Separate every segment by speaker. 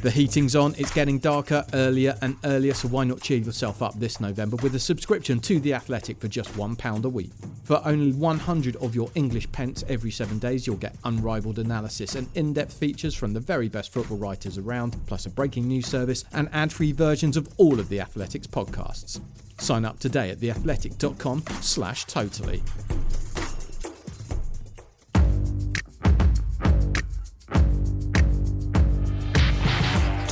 Speaker 1: The heating's on, it's getting darker earlier and earlier, so why not cheer yourself up this November with a subscription to The Athletic for just £1 a week? For only 100 of your English pence every seven days, you'll get unrivaled analysis and in depth features from the very best football writers around, plus a breaking news service and ad free versions of all of The Athletic's podcasts. Sign up today at theathletic.com slash totally.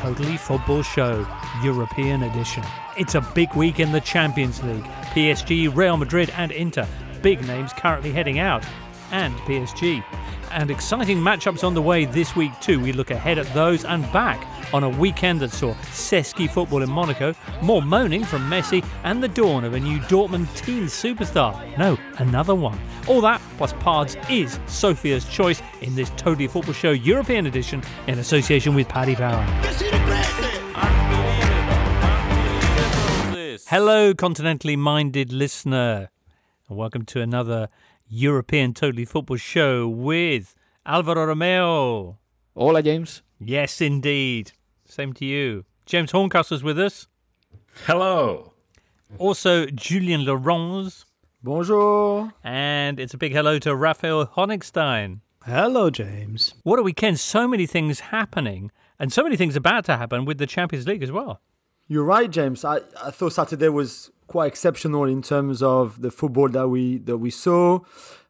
Speaker 2: Totally Football Show, European Edition. It's a big week in the Champions League. PSG, Real Madrid, and Inter. Big names currently heading out. And PSG. And exciting matchups on the way this week, too. We look ahead at those and back on a weekend that saw Cesky football in Monaco, more moaning from Messi, and the dawn of a new Dortmund teen superstar. No, another one. All that plus Pards is Sophia's choice in this Totally Football Show European edition in association with Paddy Power. Hello, continentally minded listener, and welcome to another European Totally Football Show with Alvaro Romeo.
Speaker 3: Hola, James.
Speaker 2: Yes, indeed. Same to you. James Horncastle's with us.
Speaker 4: Hello.
Speaker 2: Also, Julian Laurens.
Speaker 5: Bonjour.
Speaker 2: And it's a big hello to Raphael Honigstein.
Speaker 5: Hello, James.
Speaker 2: What a weekend. So many things happening and so many things about to happen with the Champions League as well.
Speaker 5: You're right, James. I, I thought Saturday was quite exceptional in terms of the football that we that we saw.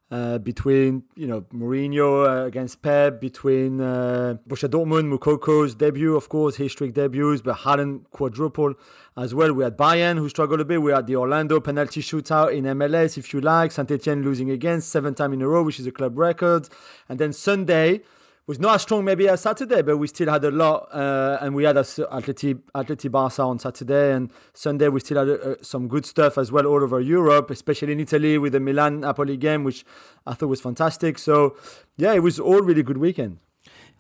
Speaker 5: Uh, between you know Mourinho uh, against Pep, between uh, Borussia Dortmund, Moukoko's debut, of course, historic debuts, but Haaland quadruple as well. We had Bayern who struggled a bit. We had the Orlando penalty shootout in MLS, if you like. Saint Etienne losing again seven times in a row, which is a club record. And then Sunday was not as strong maybe as Saturday, but we still had a lot. Uh, and we had Atleti, Atleti Barca on Saturday, and Sunday we still had uh, some good stuff as well all over Europe, especially in Italy with the Milan Napoli game, which I thought was fantastic. So yeah, it was all really good weekend.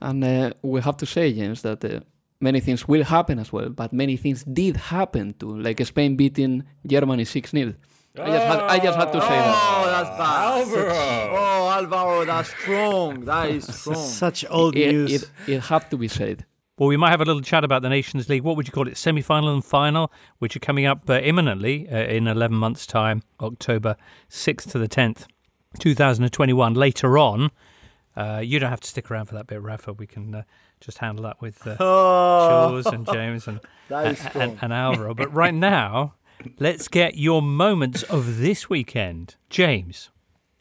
Speaker 3: And uh, we have to say, James, that uh, many things will happen as well, but many things did happen too, like Spain beating Germany 6 0. I just, had, I just had to say that.
Speaker 5: Oh, that's bad. Alvaro. Oh, Alvaro, that's strong. That is strong.
Speaker 6: Such old
Speaker 3: it,
Speaker 6: news.
Speaker 3: It, it had to be said.
Speaker 2: Well, we might have a little chat about the Nations League. What would you call it? Semi final and final, which are coming up uh, imminently uh, in 11 months' time, October 6th to the 10th, 2021. Later on, uh, you don't have to stick around for that bit, Rafa. We can uh, just handle that with uh,
Speaker 5: Oh.
Speaker 2: Jules and James and,
Speaker 5: That is
Speaker 2: and,
Speaker 5: strong.
Speaker 2: and, and Alvaro. But right now, let's get your moments of this weekend. James.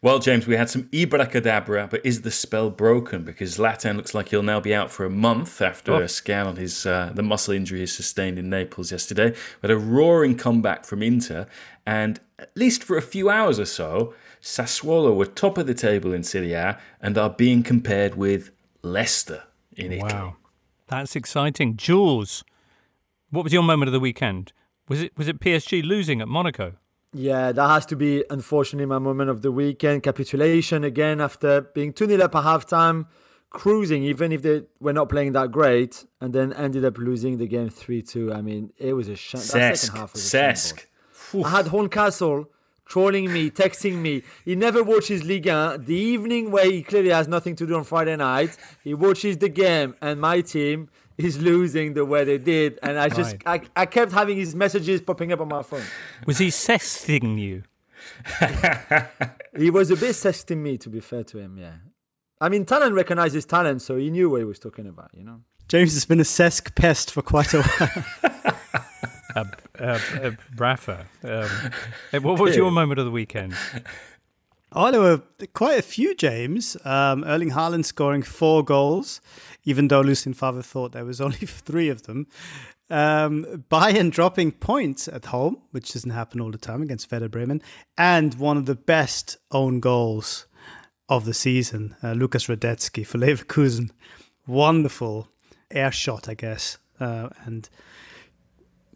Speaker 4: Well, James, we had some Ibracadabra, but is the spell broken? Because Zlatan looks like he'll now be out for a month after
Speaker 2: Oh.
Speaker 4: a scan on his uh, the muscle injury he sustained in Naples yesterday. But a roaring comeback from Inter, and at least for a few hours or so, Sassuolo were top of the table in Serie A and are being compared with Leicester in Italy.
Speaker 2: Wow. That's exciting. Jules, what was your moment of the weekend? Was it was it PSG losing at Monaco?
Speaker 5: Yeah, that has to be unfortunately my moment of the weekend. Capitulation again after being 2 0 up at halftime, cruising, even if they were not playing that great, and then ended up losing the game 3 2. I mean, it was a shame. That second half was a
Speaker 4: Cesc.
Speaker 5: shambles. I had Horncastle trolling me, texting me. He never watches Liga. The evening where he clearly has nothing to do on Friday night, he watches the game, and my team is losing the way they did. And I just, I, I kept having his messages popping up on my phone.
Speaker 2: Was he sexting you?
Speaker 5: He was a bit sexting me, to be fair to him, yeah. I mean, talent recognizes talent, so he knew what he was talking about, you know?
Speaker 6: James has been a Sesk pest for quite a while.
Speaker 2: Uh, uh, uh, Rafa, um, eh, what was your moment of the weekend?
Speaker 6: Oh, there were quite a few, James. Um, Erling Haaland scoring four goals, even though Lucien Favre thought there was only three of them. Um, Bayern dropping points at home, which doesn't happen all the time against Werder Bremen, and one of the best own goals of the season, uh, Lukas Hradecky for Leverkusen. Wonderful air shot, I guess, uh, and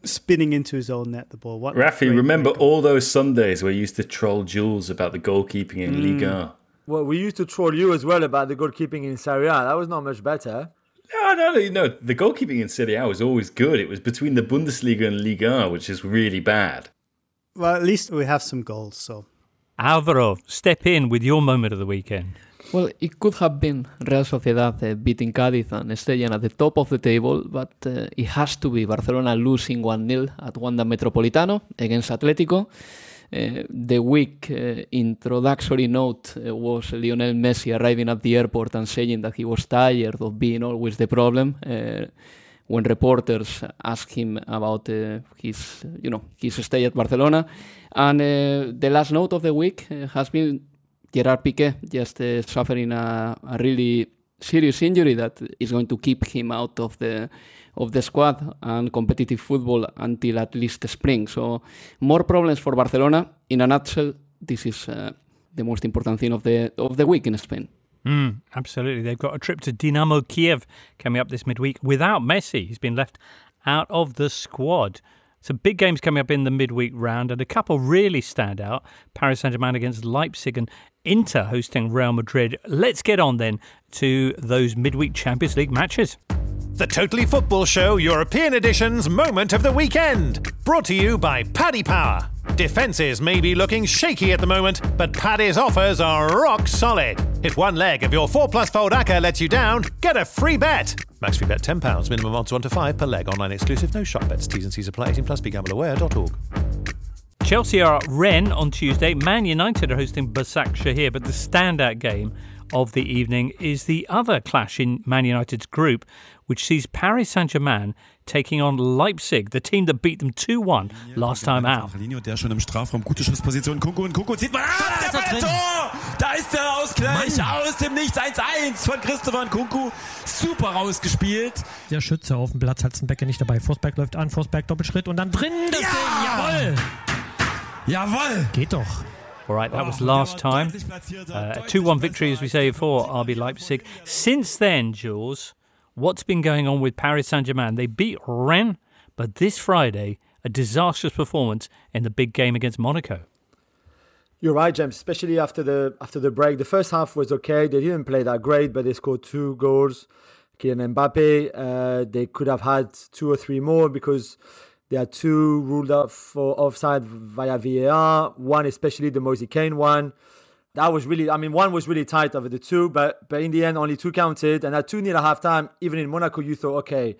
Speaker 6: spinning into his own net the ball. What
Speaker 4: Rafi, remember all those Sundays where you used to troll Jules about the goalkeeping in
Speaker 6: Mm.
Speaker 4: Liga?
Speaker 5: Well, we used to troll you as well about the goalkeeping in Serie A. That was not much better.
Speaker 4: No, no, no, no. The goalkeeping in Serie A was always good. It was between the Bundesliga and Liga, which is really bad.
Speaker 6: Well, at least we have some goals, so.
Speaker 2: Alvaro, step in with your moment of the weekend.
Speaker 3: Well, it could have been Real Sociedad uh, beating Cádiz and staying at the top of the table, but uh, it has to be Barcelona losing 1 0 at Wanda Metropolitano against Atletico. Uh, the week uh, introductory note uh, was Lionel Messi arriving at the airport and saying that he was tired of being always the problem. When reporters asked him about uh, his, you know, his stay at Barcelona, and uh, the last note of the week has been Gerard Piqué just suffering a, a really serious injury that is going to keep him out of the of the squad and competitive football until at least spring. So more problems for Barcelona. In a nutshell, this is uh, the most important thing of the of the week in Spain.
Speaker 2: Mm, absolutely. They've got a trip to Dinamo Kiev coming up this midweek without Messi. He's been left out of the squad. Some big games coming up in the midweek round, and a couple really stand out Paris Saint Germain against Leipzig and Inter hosting Real Madrid. Let's get on then to those midweek Champions League matches.
Speaker 7: The Totally Football Show European Edition's Moment of the Weekend. Brought to you by Paddy Power. Defences may be looking shaky at the moment, but Paddy's offers are rock solid. If one leg of your 4 plus fold ACCA lets you down, get a free bet. Max free bet £10, minimum odds 1 to 5 per leg, online exclusive, no shop bets, T's and C's apply, 18 plus begambleaware.org.
Speaker 2: Chelsea are at Rennes on Tuesday. Man United are hosting Başakşehir, but the standout game of the evening is the other clash in Man United's group, which sees Paris Saint Germain taking on Leipzig, the team that beat them 2 1 last time out.
Speaker 8: Der schon im Strafraum. Gute Schussposition. Kunku und Kunku zieht mal. Ah, da ist der Tor! Da ist der Ausgleich aus dem Nichts. 1-1 von Christopher Kunku. Super rausgespielt.
Speaker 9: Der Schütze auf dem Platz, Halzenbecker nicht dabei. Forsberg läuft an, Forsberg Doppelschritt und dann drin das
Speaker 8: Ja!
Speaker 9: Ding. Jawohl!
Speaker 8: Jawohl!
Speaker 9: Geht doch.
Speaker 2: All right, that
Speaker 8: Oh,
Speaker 2: was last time. Uh,
Speaker 8: deutlich
Speaker 2: 2 1
Speaker 8: besser
Speaker 2: victory, as we say,
Speaker 8: Forsberg.
Speaker 2: RB Leipzig. Since then, Jules, what's been going on with Paris Saint Germain? They beat Rennes, but this Friday, a disastrous performance in the big game against Monaco.
Speaker 5: You're right, James. Especially after the after the break, the first half was okay. They didn't play that great, but they scored two goals. Kylian Mbappe. Uh, they could have had two or three more because they had two ruled out for offside via VAR. One, especially the Moise Kean one. That was really, I mean, one was really tight over the two, but but in the end, only two counted. And at two near half time, even in Monaco, you thought, okay,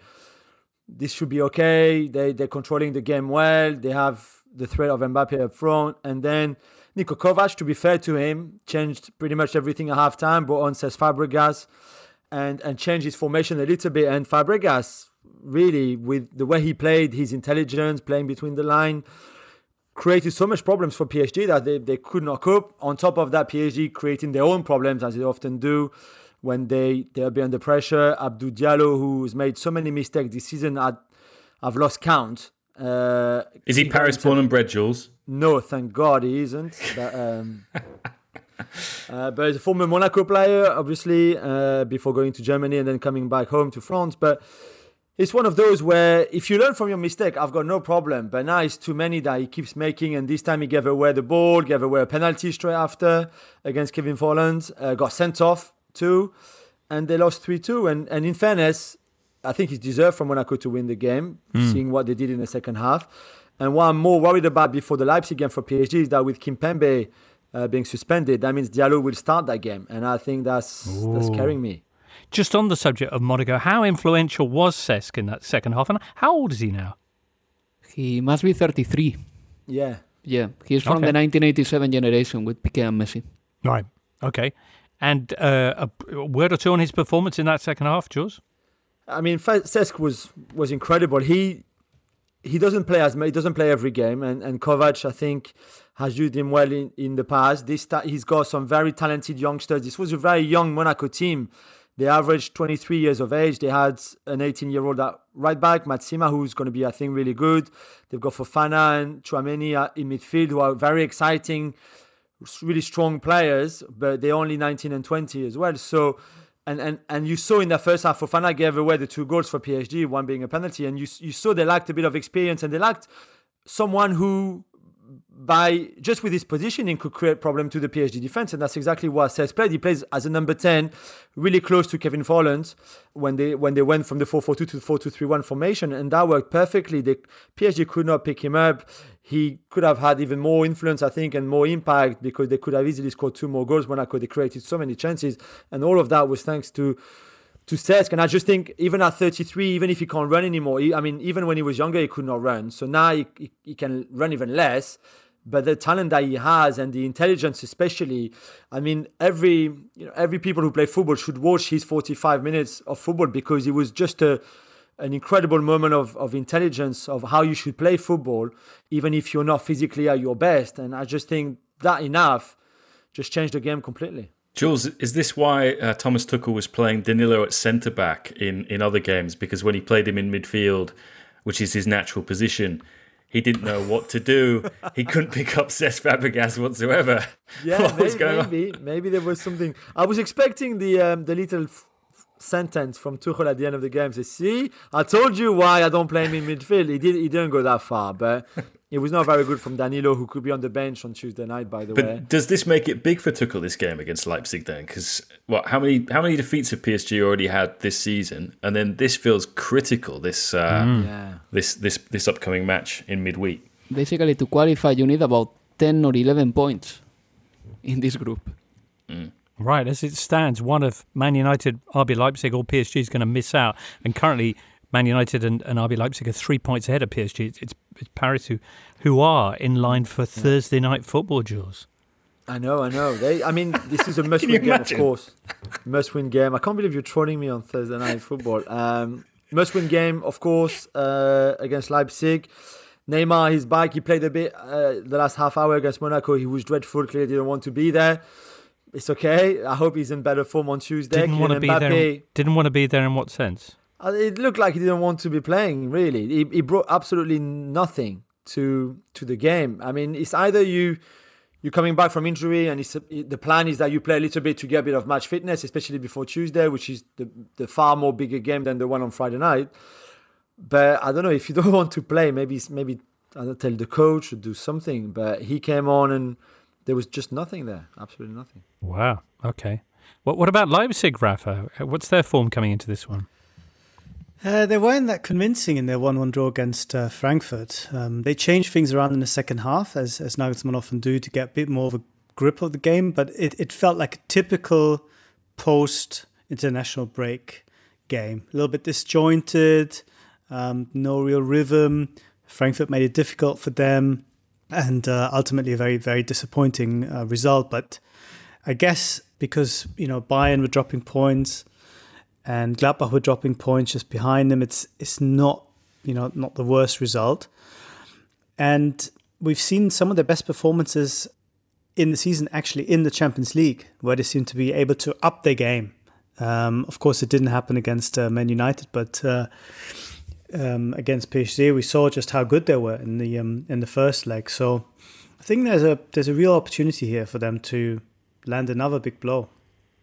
Speaker 5: this should be okay. They they're controlling the game well. They have the threat of Mbappe up front, and then Niko Kovac, to be fair to him, changed pretty much everything at halftime. Brought on Cesc Fabregas, and and changed his formation a little bit. And Fabregas, really, with the way he played, his intelligence, playing between the line, created so much problems for PSG that they, they could not cope. On top of that, PSG creating their own problems as they often do when they they'll be under pressure. Abdou Diallo, who's made so many mistakes this season, I, I've lost count. Uh,
Speaker 4: Is he
Speaker 5: got
Speaker 4: Paris born and bred, Jules?
Speaker 5: No, thank God he isn't. But, um, uh, but he's a former Monaco player, obviously, uh, before going to Germany and then coming back home to France. But it's one of those where if you learn from your mistake, I've got no problem. But now it's too many that he keeps making, and this time he gave away the ball, gave away a penalty straight after against Kevin Volland, uh, got sent off too, and they lost three two. And and in fairness, I think it's deserved for Monaco to win the game, seeing what they did in the second half. And what I'm more worried about before the Leipzig game for PSG is that with Kimpembe uh, being suspended, that means Diallo will start that game, and I think that's that's scaring me.
Speaker 2: Just on the subject of Monaco, how influential was Cesc in that second half, and how old is he now?
Speaker 3: He must be 33.
Speaker 5: Yeah.
Speaker 3: Yeah, he's from
Speaker 2: Okay.
Speaker 3: the 1987 generation with Piqué and Messi.
Speaker 2: Right. Okay. And uh, a word or two on his performance in that second half, Jules?
Speaker 5: I mean, Fe- Cesc was was incredible. He he doesn't play as he doesn't play every game, and and Kovac I think has used him well in, in the past. This ta- he's got some very talented youngsters. This was a very young Monaco team. They averaged 23 years of age. They had an 18 year old at right back, Matsima, who's going to be I think really good. They've got Fofana and Chouameni in midfield, who are very exciting, really strong players, but they're only 19 and 20 as well. So and, and and you saw in the first half, Fofana gave away the two goals for PSG, one being a penalty, and you you saw they lacked a bit of experience and they lacked someone who, by just with his positioning, could create problem to the PSG defense, and that's exactly what Cesc played. He plays as a number ten, really close to Kevin Volland when they when they went from the 4-4-2 to the 4-2-3-1 formation, and that worked perfectly. The PSG could not pick him up. He could have had even more influence, I think, and more impact because they could have easily scored two more goals. Monaco they created so many chances, and all of that was thanks to to Cesc. And I just think even at 33, even if he can't run anymore, he, I mean, even when he was younger, he could not run. So now he, he, he can run even less. But the talent that he has and the intelligence, especially, I mean, every you know every people who play football should watch his 45 minutes of football because it was just a an incredible moment of, of intelligence of how you should play football, even if you're not physically at your best. And I just think that enough just changed the game completely.
Speaker 4: Jules, is this why uh, Thomas Tuchel was playing Danilo at centre back in, in other games? Because when he played him in midfield, which is his natural position, he didn't know what to do. he couldn't pick up Cesc Fabregas whatsoever.
Speaker 5: Yeah,
Speaker 4: what was
Speaker 5: maybe,
Speaker 4: on?
Speaker 5: maybe, maybe there was something. I was expecting the um, the little f- f- sentence from Tuchel at the end of the game. Say, "See, I told you why I don't play him in midfield." He did. He didn't go that far, but it was not very good from Danilo, who could be on the bench on Tuesday night. By the
Speaker 4: But
Speaker 5: way,
Speaker 4: does this make it big for Tuchel this game against Leipzig then? Because what? How many how many defeats have PSG already had this season? And then this feels critical. This uh,
Speaker 3: Mm.
Speaker 5: Yeah.
Speaker 4: this this this upcoming match in midweek.
Speaker 3: Basically, to qualify, you need about 10 or 11 points in this group.
Speaker 2: Right, as it stands, one of Man United, RB Leipzig, or PSG is going to miss out. And currently, Man United and, and RB Leipzig are three points ahead of PSG. It's, it's, it's Paris who, who are in line for Thursday night football, Jules.
Speaker 5: I know, I know. They, I mean, this is a must-win game, of course. Must-win game. I can't believe you're trolling me on Thursday night football. Um, must-win game, of course, uh, against Leipzig. Neymar, he's back. He played a bit uh, the last half hour against Monaco. He was dreadful. Clearly, didn't want to be there. It's okay. I hope he's in better form on Tuesday.
Speaker 2: Didn't want to be there. Didn't want to be there in what sense?
Speaker 5: Uh, It looked like he didn't want to be playing. Really, he, he brought absolutely nothing to to the game. I mean, it's either you you're coming back from injury, and it's the plan is that you play a little bit to get a bit of match fitness, especially before Tuesday, which is the the far more bigger game than the one on Friday night. But I don't know if you don't want to play, maybe maybe I don't tell the coach to do something. But he came on and there was just nothing there, absolutely nothing.
Speaker 2: Wow. Okay. What what about Leipzig, Rafa? What's their form coming into this one?
Speaker 6: Uh, they weren't that convincing in their 1 1 draw against uh, Frankfurt. Um, they changed things around in the second half, as, as Nagelsmann often do, to get a bit more of a grip of the game, but it, it felt like a typical post international break game. A little bit disjointed, um, no real rhythm. Frankfurt made it difficult for them, and uh, ultimately a very, very disappointing uh, result. But I guess because, you know, Bayern were dropping points and Gladbach were dropping points just behind them. It's it's not you know not the worst result, and we've seen some of their best performances in the season actually in the Champions League, where they seem to be able to up their game. Um, of course, it didn't happen against uh, Man United, but uh, um, against PSG, we saw just how good they were in the um, in the first leg. So I think there's a there's a real opportunity here for them to land another big blow.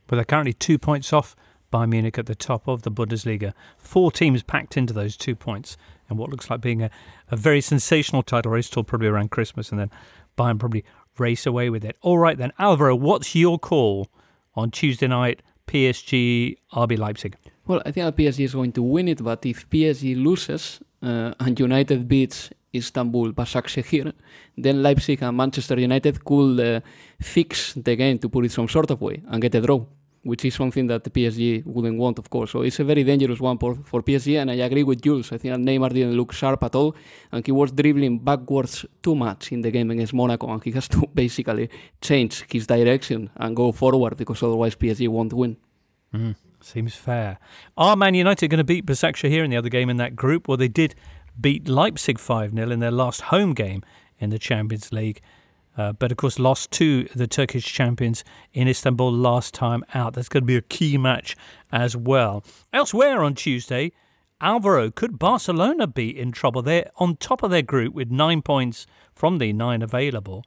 Speaker 2: But they're currently two points off Bayern Munich at the top of the Bundesliga. Four teams packed into those two points, and what looks like being a, a very sensational title race till probably around Christmas, and then Bayern probably race away with it. All right, then, Alvaro, what's your call on Tuesday night? PSG, RB Leipzig.
Speaker 3: Well, I think PSG is going to win it, but if PSG loses uh, and United beats Istanbul Başakşehir, then Leipzig and Manchester United could uh, fix the game to put it some sort of way and get a draw, which is something that the PSG wouldn't want, of course. So it's a very dangerous one for, for PSG, and I agree with Jules. I think that Neymar didn't look sharp at all, and he was dribbling backwards too much in the game against Monaco, and he has to basically change his direction and go forward because otherwise PSG won't win.
Speaker 2: Mm, seems fair. Are Man United going to beat Besiktas here in the other game in that group? Well, they did beat Leipzig 5 0 in their last home game in the Champions League. Uh, but of course, lost to the Turkish champions in Istanbul last time out. That's going to be a key match as well. Elsewhere on Tuesday, Alvaro, could Barcelona be in trouble? They're on top of their group with nine points from the nine available.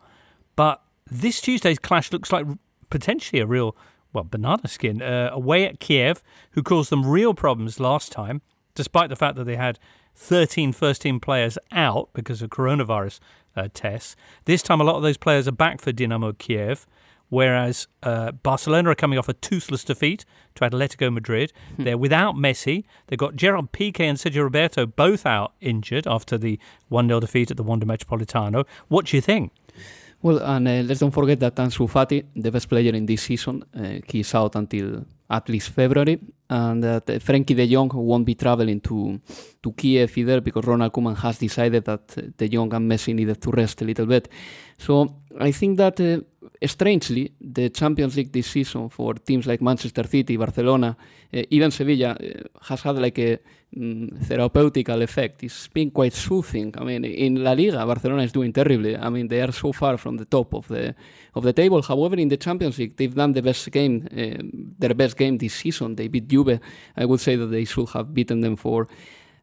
Speaker 2: But this Tuesday's clash looks like potentially a real, well, banana skin. Uh, away at Kiev, who caused them real problems last time, despite the fact that they had 13 first team players out because of coronavirus tests. This time, a lot of those players are back for Dinamo Kiev, whereas uh, Barcelona are coming off a toothless defeat to Atletico Madrid. Hmm. They're without Messi. They've got Gerard Piqué and Sergio Roberto both out injured after the 1 0 defeat at the Wanda Metropolitano. What do you think?
Speaker 3: Well, and uh, let's don't forget that Ansu Fati, the best player in this season, uh, he's out until at least February, and that uh, Frenkie de Jong won't be traveling to to Kiev either because Ronald Koeman has decided that uh, de Jong and Messi needed to rest a little bit. So I think that uh, strangely the Champions League this season for teams like Manchester City, Barcelona, uh, even Sevilla uh, has had like a mm, therapeutical effect. It's been quite soothing. I mean, in La Liga, Barcelona is doing terribly. I mean, they are so far from the top of the of the table. However, in the Champions League, they've done the best game, uh, their best game this season. They beat Juve. I would say that they should have beaten them for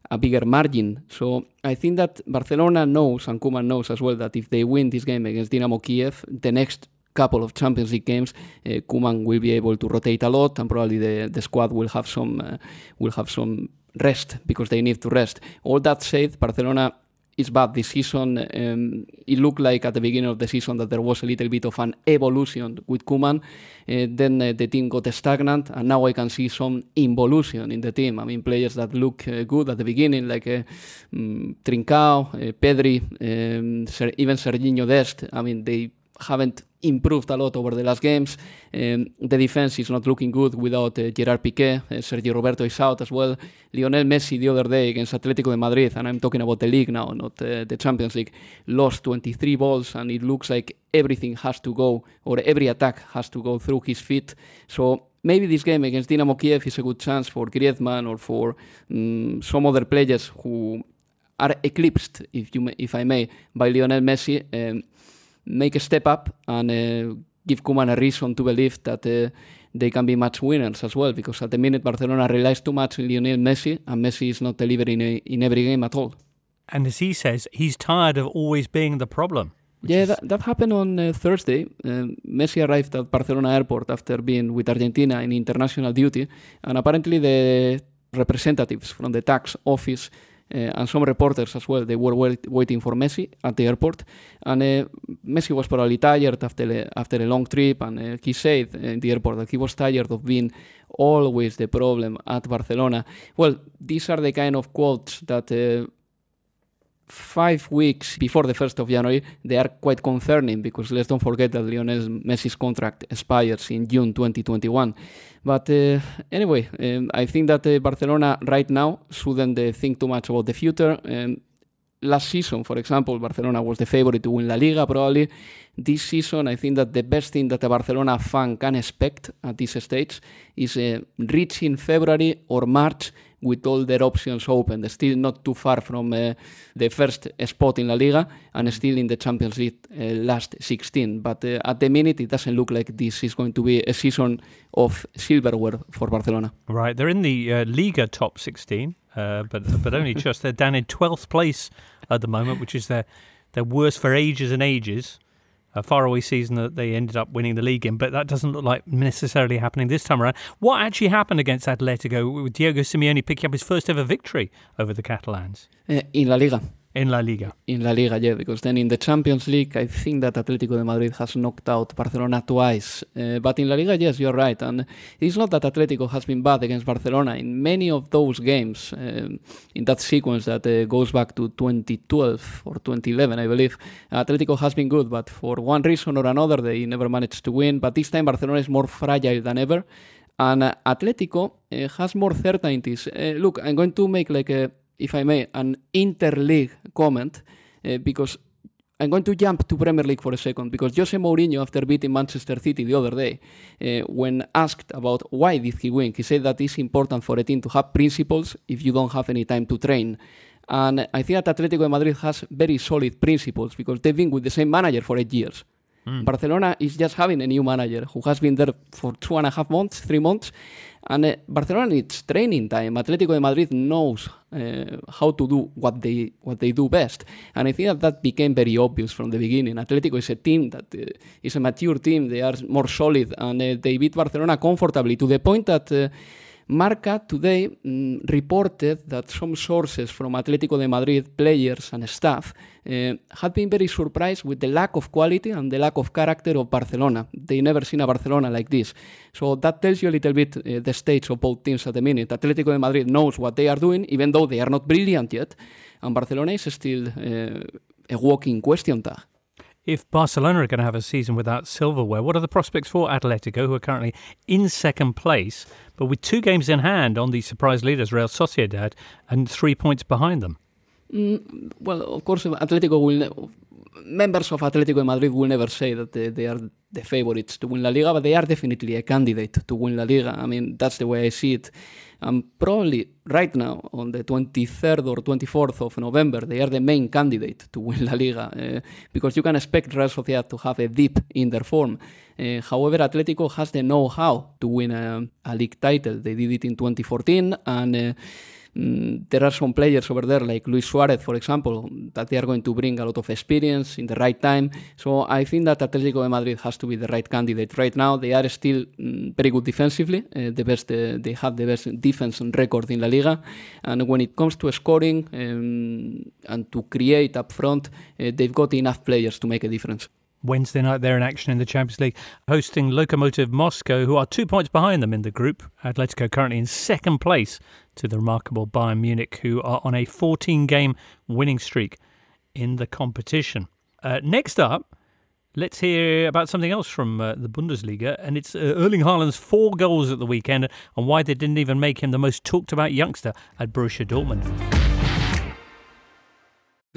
Speaker 3: a bigger margin. So I think that Barcelona knows and Koeman knows as well that if they win this game against Dynamo Kiev, the next couple of Champions League games, uh, Koeman will be able to rotate a lot, and probably the, the squad will have some uh, will have some rest because they need to rest. All that said, Barcelona is bad this season. Um, it looked like at the beginning of the season that there was a little bit of an evolution with Koeman. Uh, then uh, the team got stagnant, and now I can see some involution in the team. I mean, players that look uh, good at the beginning, like um, Trincao, uh, Pedri, um, even Serginho Dest. I mean, they haven't improved a lot over the last games. Um, the defense is not looking good without uh, Gerard Piqué. Uh, Sergio Roberto is out as well. Lionel Messi the other day against Atletico de Madrid, and I'm talking about the league now, not uh, the Champions League, lost 23 balls, and it looks like everything has to go, or every attack has to go through his feet. So maybe this game against Dynamo Kiev is a good chance for Griezmann or for um, some other players who are eclipsed, if you may, if I may, by Lionel Messi. Um, make a step up and uh, give Koeman a reason to believe that uh, they can be match winners as well. Because at the minute, Barcelona relies too much on Lionel Messi, and Messi is not delivering in, in every game at all.
Speaker 2: And as he says, he's tired of always being the problem.
Speaker 3: Yeah, that, that, happened on uh, Thursday. Uh, Messi arrived at Barcelona airport after being with Argentina in international duty, and apparently the representatives from the tax office and some reporters as well. They were wait, waiting for Messi at the airport, and uh, Messi was probably tired after after a long trip, and uh, he said in the airport that he was tired of being always the problem at Barcelona. Well, these are the kind of quotes that five weeks before the 1st of January, they are quite concerning because let's don't forget that Lionel Messi's contract expires in June 2021. But uh, anyway, um, I think that uh, Barcelona right now shouldn't uh, think too much about the future. Um, last season, for example, Barcelona was the favorite to win La Liga probably. This season, I think that the best thing that a Barcelona fan can expect at this stage is uh, reaching February or March with all their options open. They're still not too far from uh, the first spot in La Liga and still in the Champions League uh, last 16. But uh, at the minute, it doesn't look like this is going to be a season of silverware for Barcelona.
Speaker 2: Right, they're in the uh, Liga top 16, uh, but but only just. They're down in 12th place at the moment, which is their their worst for ages and ages a faraway season that they ended up winning the league in, but that doesn't look like necessarily happening this time around. What actually happened against Atletico with Diego Simeone picking up his first ever victory over the Catalans?
Speaker 3: Uh, in La Liga.
Speaker 2: In La Liga.
Speaker 3: In La Liga, yeah, because then in the Champions League, I think that Atletico de Madrid has knocked out Barcelona twice. Uh, but in La Liga, yes, you're right. And it's not that Atletico has been bad against Barcelona. In many of those games, um, in that sequence that uh, goes back to 2012 or 2011, I believe, Atletico has been good, but for one reason or another, they never managed to win. But this time, Barcelona is more fragile than ever. And uh, Atletico uh, has more certainties. Uh, look, I'm going to make like a if I may, an interleague comment uh, because I'm going to jump to Premier League for a second because Jose Mourinho, after beating Manchester City the other day, uh, when asked about why did he win, he said that it's important for a team to have principles if you don't have any time to train. And I think that Atletico de Madrid has very solid principles because they've been with the same manager for eight years. Mm. Barcelona is just having a new manager who has been there for two and a half months, three months, Barcelona needs training time. Atletico de Madrid knows uh, how to do what they what they do best, and I think that that became very obvious from the beginning. Atletico is a team that uh, is a mature team. They are more solid, and uh, they beat Barcelona comfortably to the point that uh, Marca today mm, reported that some sources from Atletico de Madrid, players and staff, uh, had been very surprised with the lack of quality and the lack of character of Barcelona. They never seen a Barcelona like this. So that tells you a little bit uh, the stage of both teams at the minute. Atletico de Madrid knows what they are doing, even though they are not brilliant yet, and Barcelona is still uh, a walking question tag.
Speaker 2: If Barcelona are going to have a season without silverware, what are the prospects for Atletico, who are currently in second place, but with two games in hand on the surprise leaders, Real Sociedad, and three points behind them?
Speaker 3: Mm, well, of course, Atletico will. Members of Atletico de Madrid will never say that they, they, are the favorites to win La Liga, but they are definitely a candidate to win La Liga. I mean, that's the way I see it. And probably right now, on the 23rd or 24th of November, they are the main candidate to win La Liga uh, because you can expect Real Sociedad to have a dip in their form. Uh, however, Atletico has the know-how to win a, a, league title. They did it in 2014, and uh, Mm, there are some players over there, like Luis Suarez, for example, that they are going to bring a lot of experience in the right time. So I think that Atletico de Madrid has to be the right candidate. Right now, they are still mm, very good defensively. Uh, the best, uh, they have the best defense record in La Liga. And when it comes to scoring um, and to create up front, uh, they've got enough players to make a difference.
Speaker 2: Wednesday night, they're in action in the Champions League, hosting Lokomotiv Moscow, who are two points behind them in the group. Atletico currently in second place to the remarkable Bayern Munich, who are on a 14 game winning streak in the competition. Uh, next up, let's hear about something else from uh, the Bundesliga, and it's uh, Erling Haaland's four goals at the weekend and why they didn't even make him the most talked about youngster at Borussia Dortmund.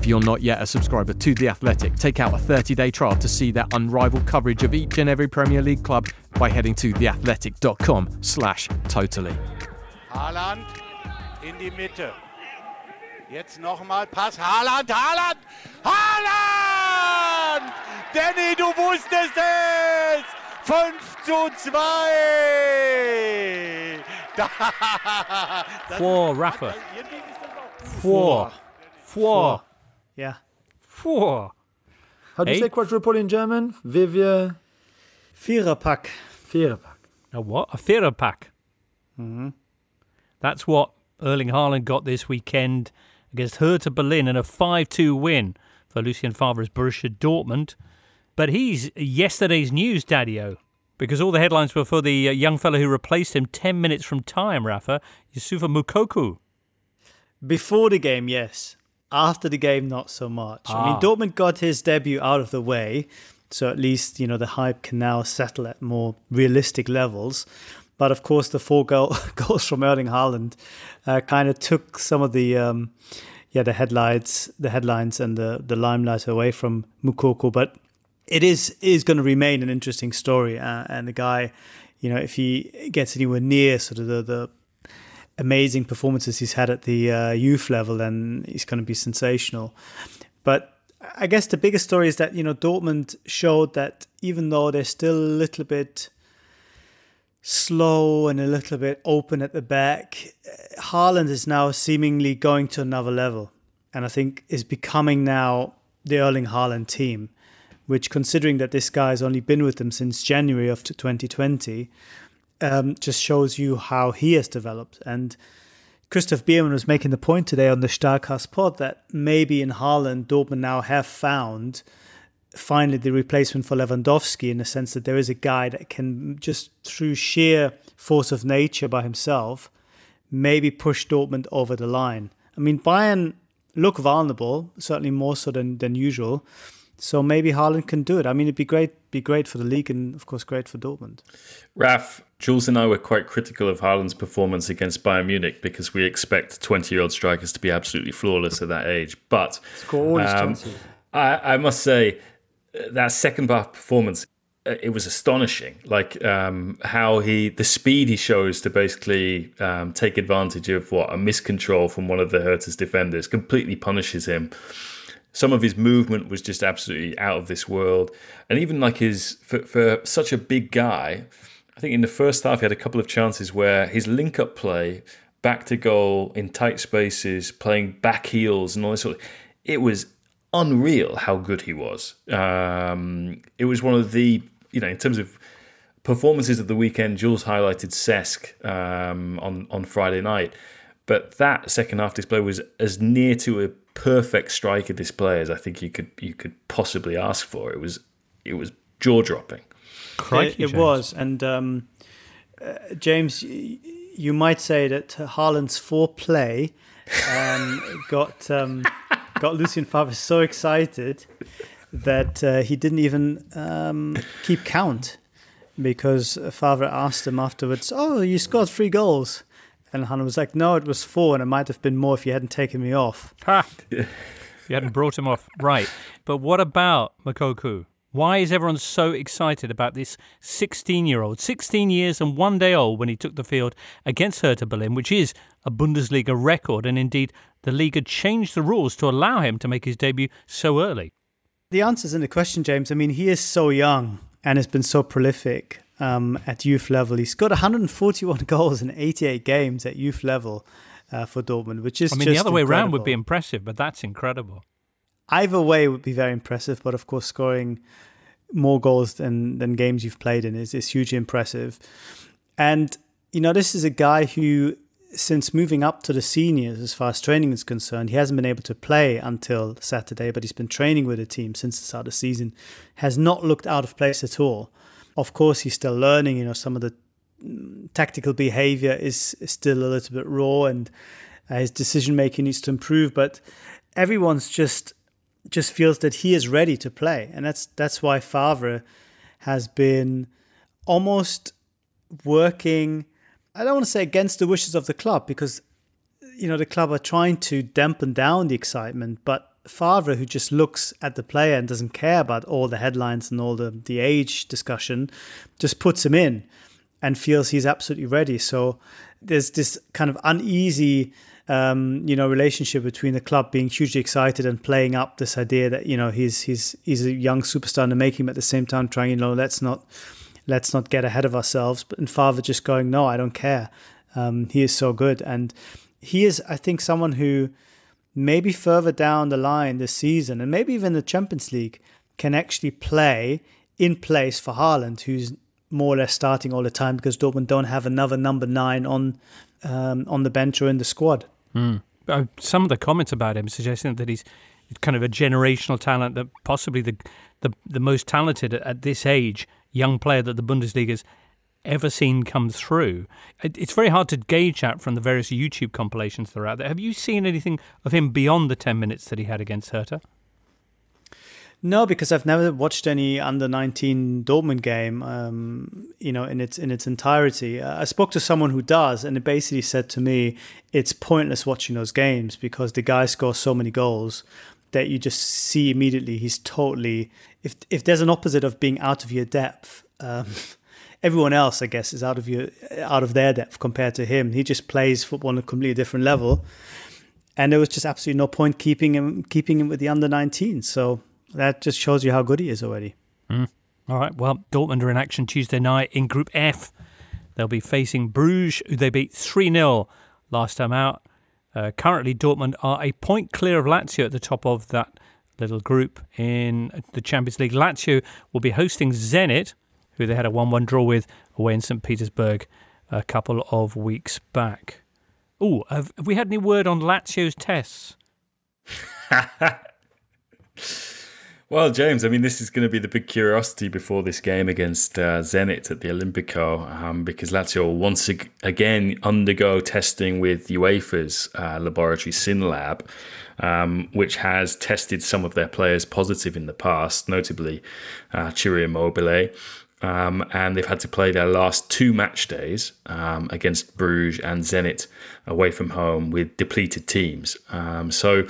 Speaker 1: If you're not yet a subscriber to The Athletic, take out a 30 day trial to see that unrivaled coverage of each and every Premier League club by heading to theathletic.com slash totally.
Speaker 10: Haaland in die Mitte. Jetzt nochmal Pass. Haaland, Haaland, Haaland! Danny, du wusstest es! 5 zu 2!
Speaker 2: Four, Rafa. Four. Four.
Speaker 6: Yeah.
Speaker 2: Four.
Speaker 5: How do you say quadruple in German? Vivia.
Speaker 6: Viererpack.
Speaker 5: Viererpack.
Speaker 2: A what? A Viererpack.
Speaker 6: Mm-hmm.
Speaker 2: That's what Erling Haaland got this weekend against Hertha Berlin in a 5-2 win for Lucien Favre's Borussia Dortmund. But he's yesterday's news, Daddy-O, because all the headlines were for the uh, young fellow who replaced him 10 minutes from time, Rafa, Youssoufa Moukoko.
Speaker 6: Before the game, yes after the game, not so much. Ah. I mean, ah. Dortmund got his debut out of the way, so at least you know the hype can now settle at more realistic levels. But of course, the four goal, goals from Erling Haaland uh, kind of took some of the um, yeah the headlines, the headlines, and the the limelight away from Moukoko. But it is is going to remain an interesting story, uh, and the guy, you know, if he gets anywhere near sort of the the amazing performances he's had at the uh, youth level, and he's going to be sensational. But I guess the biggest story is that you know Dortmund showed that even though they're still a little bit slow and a little bit open at the back, Haaland is now seemingly going to another level, and I think is becoming now the Erling Haaland team. Which, considering that this guy has only been with them since January of 2020, um, just shows you how he has developed. And Christoph Biermann was making the point today on the Starcast pod that maybe in Haaland, Dortmund now have found finally the replacement for Lewandowski in the sense that there is a guy that can just through sheer force of nature by himself maybe push Dortmund over the line. I mean, Bayern look vulnerable, certainly more so than, than usual. So maybe Haaland can do it. I mean, it'd be great, be great for the league, and of course, great for Dortmund.
Speaker 4: Raf, Jules and I were quite critical of Haaland's performance against Bayern Munich because we expect 20 year old strikers to be absolutely flawless at that age. But um, I, I, must say, that second half performance, uh, it was astonishing. Like um, how he, the speed he shows to basically um, take advantage of what a miscontrol from one of the Hertha's defenders completely punishes him some of his movement was just absolutely out of this world. And even like his, for, for such a big guy, I think in the first half he had a couple of chances where his link up play, back to goal in tight spaces, playing back heels and all this sort of, it was unreal how good he was. Um, it was one of the, you know, in terms of performances of the weekend, Jules highlighted Cesc um, on, on Friday night. But that second half display was as near to a perfect striker display as I think you could you could possibly ask for. It was it was jaw dropping.
Speaker 6: It, it was, and um, uh, James, you might say that Haaland's foreplay um, got um, got Lucien Favre so excited that uh, he didn't even um, keep count because Favre asked him afterwards, "Oh, you scored three goals." And Haaland was like, no, it was four, and it might have been more if you hadn't taken me off.
Speaker 2: Ha! you hadn't brought him off. Right. But what about Moukoko? Why is everyone so excited about this 16 year old, 16 years and one day old when he took the field against Hertha Berlin, which is a Bundesliga record, and indeed the league had changed the rules to allow him to make his debut so early?
Speaker 6: The answer's in the question, James. I mean, he is so young and has been so prolific um, at youth level. He's got 141 goals in 88 games at youth level uh, for Dortmund, which is
Speaker 2: I mean, the other way around would be impressive, but that's incredible.
Speaker 6: Either way would be very impressive, but of course, scoring more goals than, than games you've played in is, is hugely impressive. And, you know, this is a guy who, since moving up to the seniors as far as training is concerned, he hasn't been able to play until Saturday, but he's been training with the team since the start of the season, has not looked out of place at all. Of course, he's still learning. You know, some of the mm, tactical behavior is, still a little bit raw, and uh, his decision making needs to improve. But everyone's just just feels that he is ready to play, and that's that's why Favre has been almost working. I don't want to say against the wishes of the club because you know the club are trying to dampen down the excitement, but Favre, who just looks at the player and doesn't care about all the headlines and all the, the age discussion, just puts him in and feels he's absolutely ready. So there's this kind of uneasy, um, you know, relationship between the club being hugely excited and playing up this idea that you know he's he's he's a young superstar and making him at the same time trying, you know, let's not let's not get ahead of ourselves. But and Favre just going, no, I don't care. Um, he is so good, and he is, I think, someone who maybe further down the line this season, and maybe even the Champions League, can actually play in place for Haaland, who's more or less starting all the time because Dortmund don't have another number nine on um, on the bench or in the squad.
Speaker 2: Mm. Some of the comments about him suggesting that he's kind of a generational talent, that possibly the the, the most talented at this age young player that the Bundesliga's ever seen come through. It's very hard to gauge that from the various YouTube compilations that are out there. Have you seen anything of him beyond the 10 minutes that he had against Hertha?
Speaker 6: No, because I've never watched any under 19 Dortmund game, um, you know, in its in its entirety. I spoke to someone who does, and it basically said to me, it's pointless watching those games because the guy scores so many goals that you just see immediately he's totally. If if there's an opposite of being out of your depth. Um, everyone else, I guess, is out of your out of their depth compared to him. He just plays football on a completely different level. and there was just absolutely no point keeping him keeping him with the under 19. So that just shows you how good he is already.
Speaker 2: Mm. All right. Well, Dortmund are in action Tuesday night in Group F. They'll be facing Bruges, who they beat 3 0 last time out. Uh, currently, Dortmund are a point clear of Lazio at the top of that little group in the Champions League. Lazio will be hosting Zenit, who they had a 1 1 draw with away in St. Petersburg a couple of weeks back. Oh, have, have we had any word on Lazio's tests?
Speaker 4: Well, James, I mean, this is going to be the big curiosity before this game against uh, Zenit at the Olimpico um, because Lazio will once again undergo testing with UEFA's uh, laboratory SYNLAB, um, which has tested some of their players positive in the past, notably uh, Ciro Immobile. Um, and they've had to play their last two match days um, against Bruges and Zenit away from home with depleted teams. Um, so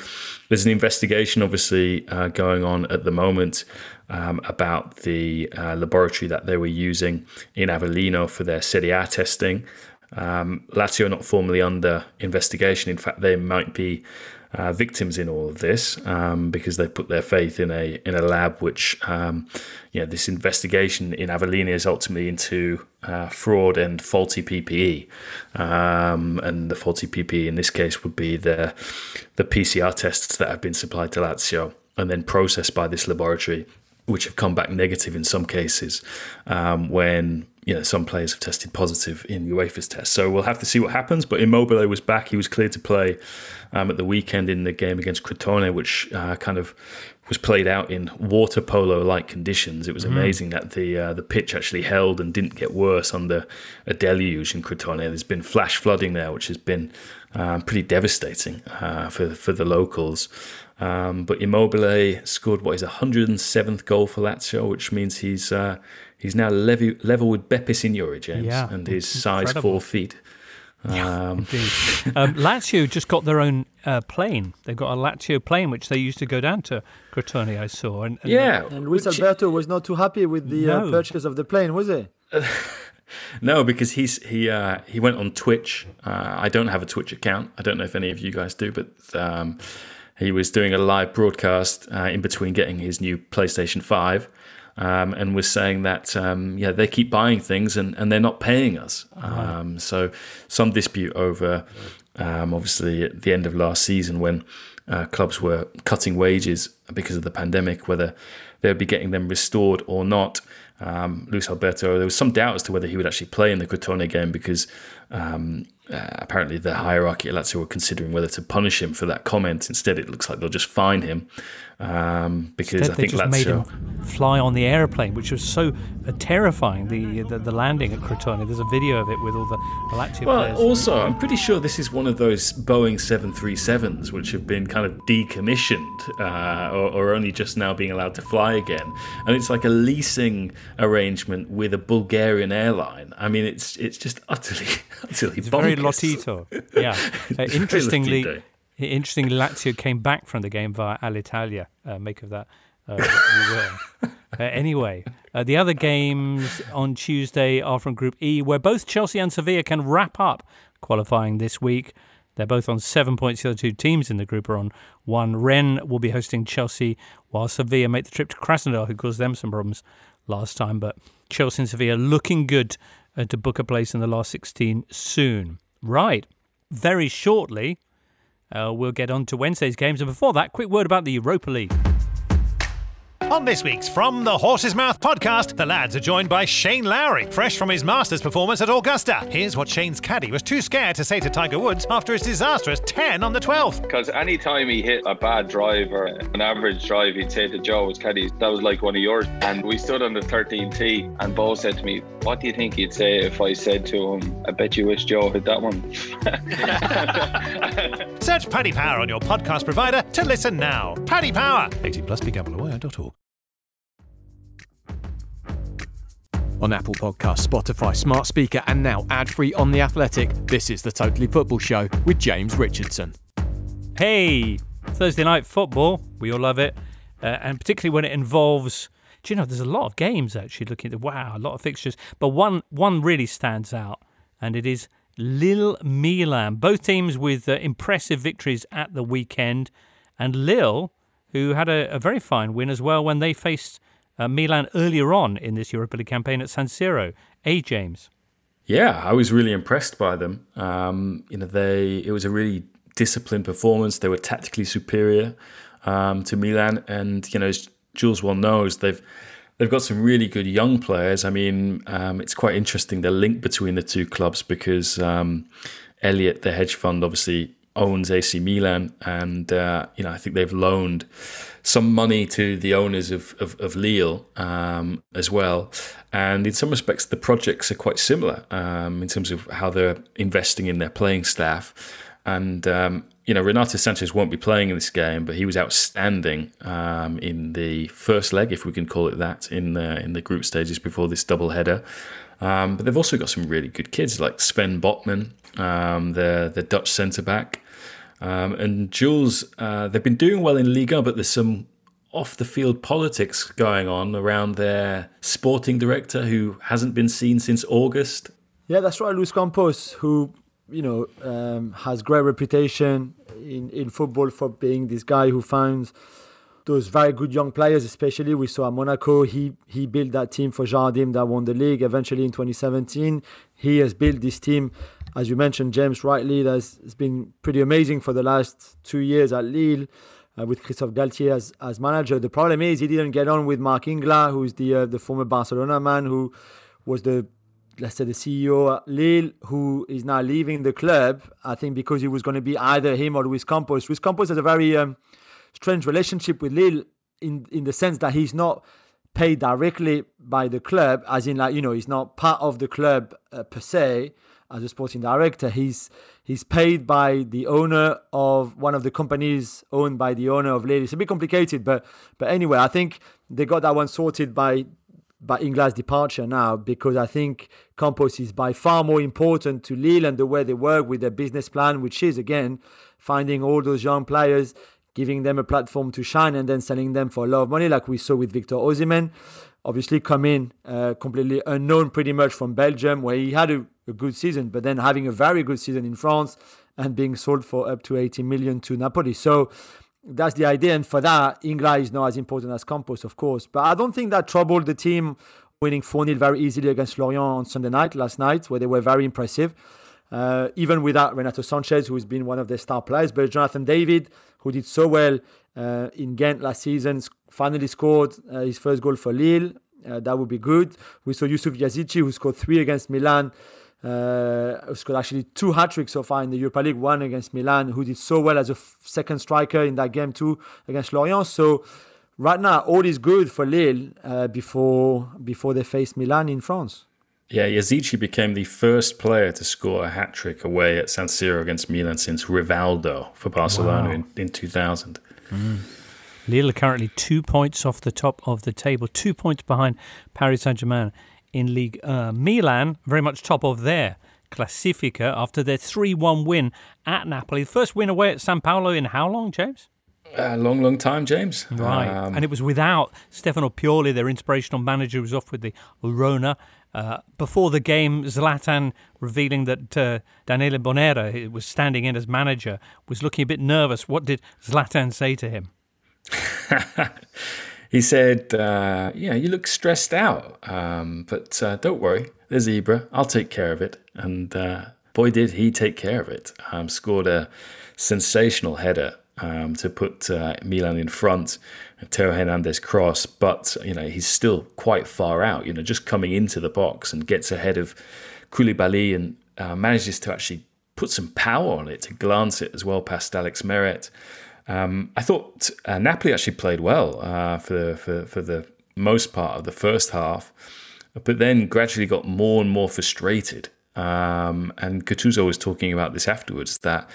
Speaker 4: there's an investigation, obviously, uh, going on at the moment um, about the uh, laboratory that they were using in Avellino for their Serie A testing. Um, Lazio not formally under investigation. In fact, they might be uh, victims in all of this um, because they put their faith in a in a lab which um, you know this investigation in Avellino is ultimately into uh, fraud and faulty PPE um, and the faulty PPE in this case would be the the PCR tests that have been supplied to Lazio and then processed by this laboratory which have come back negative in some cases um, when you know some players have tested positive in UEFA's test. So we'll have to see what happens. But Immobile was back; he was cleared to play um, at the weekend in the game against Crotone, which uh, kind of was played out in water polo like conditions. It was mm. amazing that the uh, the pitch actually held and didn't get worse under a deluge in Crotone. There's been flash flooding there, which has been um, pretty devastating uh, for for the locals. Um, but Immobile scored what is a 107th goal for Lazio, which means he's uh, he's now level, level with Beppe Signori, James,
Speaker 2: yeah,
Speaker 4: and his size four feet.
Speaker 2: Yeah, um, indeed. um, Lazio just got their own uh, plane. They've got a Lazio plane which they used to go down to Crotone. I saw. And,
Speaker 4: and yeah,
Speaker 5: and Luis Alberto was not too happy with the uh, no. uh, purchase of the plane, was he?
Speaker 4: no, because he's he uh, he went on Twitch. Uh, I don't have a Twitch account. I don't know if any of you guys do, but um, he was doing a live broadcast uh, in between getting his new PlayStation 5 um, and was saying that, um, yeah, they keep buying things and, and they're not paying us. Um, so, some dispute over, um, obviously, at the end of last season when uh, clubs were cutting wages because of the pandemic, whether they'd be getting them restored or not. Um, Luis Alberto, there was some doubt as to whether he would actually play in the Crotone game because um, uh, apparently the hierarchy at Lazio were considering whether to punish him for that comment. Instead, it looks like they'll just fine him um, because
Speaker 2: Instead,
Speaker 4: I think
Speaker 2: they just
Speaker 4: Lazio
Speaker 2: made him fly on the airplane, which was so uh, terrifying. The, the, the landing at Crotone. There's a video of it with all the Lazio
Speaker 4: well,
Speaker 2: players.
Speaker 4: also, I'm pretty sure this is one of those Boeing 737s which have been kind of decommissioned uh, or, or only just now being allowed to fly again, and it's like a leasing arrangement with a Bulgarian airline. I mean, it's it's just utterly utterly
Speaker 2: it's
Speaker 4: bonkers.
Speaker 2: very Lotito. Yeah. Uh, interestingly, interestingly, Lazio came back from the game via Alitalia. Uh, make of that uh, what you will. Uh, anyway, uh, the other games on Tuesday are from Group E, where both Chelsea and Sevilla can wrap up qualifying this week. They're both on seven points. The other two teams in the group are on one. Rennes will be hosting Chelsea, while Sevilla make the trip to Krasnodar, who caused them some problems last time. But Chelsea and Sevilla looking good uh, to book a place in the last 16 soon. Right. Very shortly, uh, we'll get on to Wednesday's games. And before that, quick word about the Europa League.
Speaker 7: On this week's From the Horse's Mouth podcast, the lads are joined by Shane Lowry, fresh from his Masters performance at Augusta. Here's what Shane's caddy was too scared to say to Tiger Woods after his disastrous 10 on the 12th.
Speaker 11: Because any time he hit a bad drive or an average drive, he'd say to Joe, his caddy, that was like one of yours. And we stood on the 13th tee, and Bo said to me, What do you think he'd say if I said to him, I bet you wish Joe hit that one?
Speaker 7: Search Paddy Power on your podcast provider to listen now. Paddy Power, 18 plus begambleaware.org.
Speaker 1: on Apple Podcasts, Spotify, Smart Speaker, and now ad free on The Athletic. This is the Totally Football Show with James Richardson.
Speaker 2: Hey, Thursday night football. We all love it. Uh, and particularly when it involves. Do you know, there's a lot of games actually looking at the wow, a lot of fixtures. But one one really stands out, and it is Lille Milan. Both teams with uh, impressive victories at the weekend. And Lille, who had a, a very fine win as well when they faced uh, Milan earlier on in this Europa League campaign at San Siro. A James.
Speaker 4: Yeah, I was really impressed by them. Um, you know, they it was a really disciplined performance. They were tactically superior um, to Milan, and you know, as Jules well knows, they've they've got some really good young players. I mean, um, it's quite interesting the link between the two clubs because um, Elliott, the hedge fund, obviously owns AC Milan, and uh, you know I think they've loaned some money to the owners of of, of Lille um, as well. And in some respects, the projects are quite similar um, in terms of how they're investing in their playing staff. And um, you know, Renato Sanches won't be playing in this game, but he was outstanding um, in the first leg, if we can call it that, in the in the group stages before this double header. Um, but they've also got some really good kids like Sven Botman, um, the the Dutch centre back, um, and Jules. Uh, they've been doing well in Liga, but there's some off the field politics going on around their sporting director who hasn't been seen since August.
Speaker 5: Yeah, that's right, Luis Campos, who you know um, has great reputation in in football for being this guy who finds those very good young players, especially we saw at Monaco. He he built that team for Jardim that won the league eventually in 2017. He has built this team, as you mentioned, James rightly, that's been pretty amazing for the last two years at Lille. Uh, with Christophe Galtier as, as manager. The problem is he didn't get on with Marc Ingla, who's the uh, the former Barcelona man who was the let's say the CEO at Lille, who is now leaving the club. I think because he was going to be either him or Luis Campos. Luis Campos has a very um, strange relationship with Lille in in the sense that he's not paid directly by the club, as in like you know he's not part of the club uh, per se as a sporting director. He's he's paid by the owner of one of the companies owned by the owner of Lille. It's a bit complicated, but but anyway, I think they got that one sorted by by Ingla's departure now because I think Campos is by far more important to Lille and the way they work with their business plan, which is again finding all those young players giving them a platform to shine and then selling them for a lot of money, like we saw with Victor Osimhen. Obviously, come in uh, completely unknown, pretty much from Belgium, where he had a, a, good season, but then having a very good season in France and being sold for up to 80 million to Napoli. So that's the idea. And for that, Ingla is not as important as Campos, of course. But I don't think that troubled the team winning 4 0 very easily against Lorient on Sunday night, last night, where they were very impressive. Uh, even without Renato Sanches, who's been one of their star players, but Jonathan David, who did so well uh, in Ghent last season, finally scored uh, his first goal for Lille. Uh, that would be good. We saw Yusuf Yazici, who scored three against Milan, uh, scored actually two hat tricks so far in the Europa League, one against Milan, who did so well as a f- second striker in that game too against Lorient. So right now, all is good for Lille uh, before before they face Milan in France.
Speaker 4: Yeah, Yazici became the first player to score a hat trick away at San Siro against Milan since Rivaldo for Barcelona wow. in, in 2000.
Speaker 2: Mm. Lille are currently two points off the top of the table, two points behind Paris Saint Germain in League uh, Milan, very much top of their Classifica after their 3 1 win at Napoli. The first win away at San Paolo in how long, James?
Speaker 4: A long, long time, James.
Speaker 2: Right. Um, and it was without Stefano Pioli, their inspirational manager, who was off with the Rona. Uh, before the game, Zlatan revealing that uh, Daniele Bonera, who was standing in as manager, was looking a bit nervous. What did Zlatan say to him?
Speaker 4: he said, uh, "Yeah, you look stressed out, um, but uh, don't worry. There's Ibra. I'll take care of it." And uh, boy, did he take care of it! Um, scored a sensational header um, to put uh, Milan in front. Theo Hernandez cross, but you know he's still quite far out. You know, just coming into the box and gets ahead of Koulibaly and uh, manages to actually put some power on it to glance it as well past Alex Meret. Um, I thought uh, Napoli actually played well uh, for the for, for the most part of the first half, but then gradually got more and more frustrated. Um, and Gattuso was talking about this afterwards that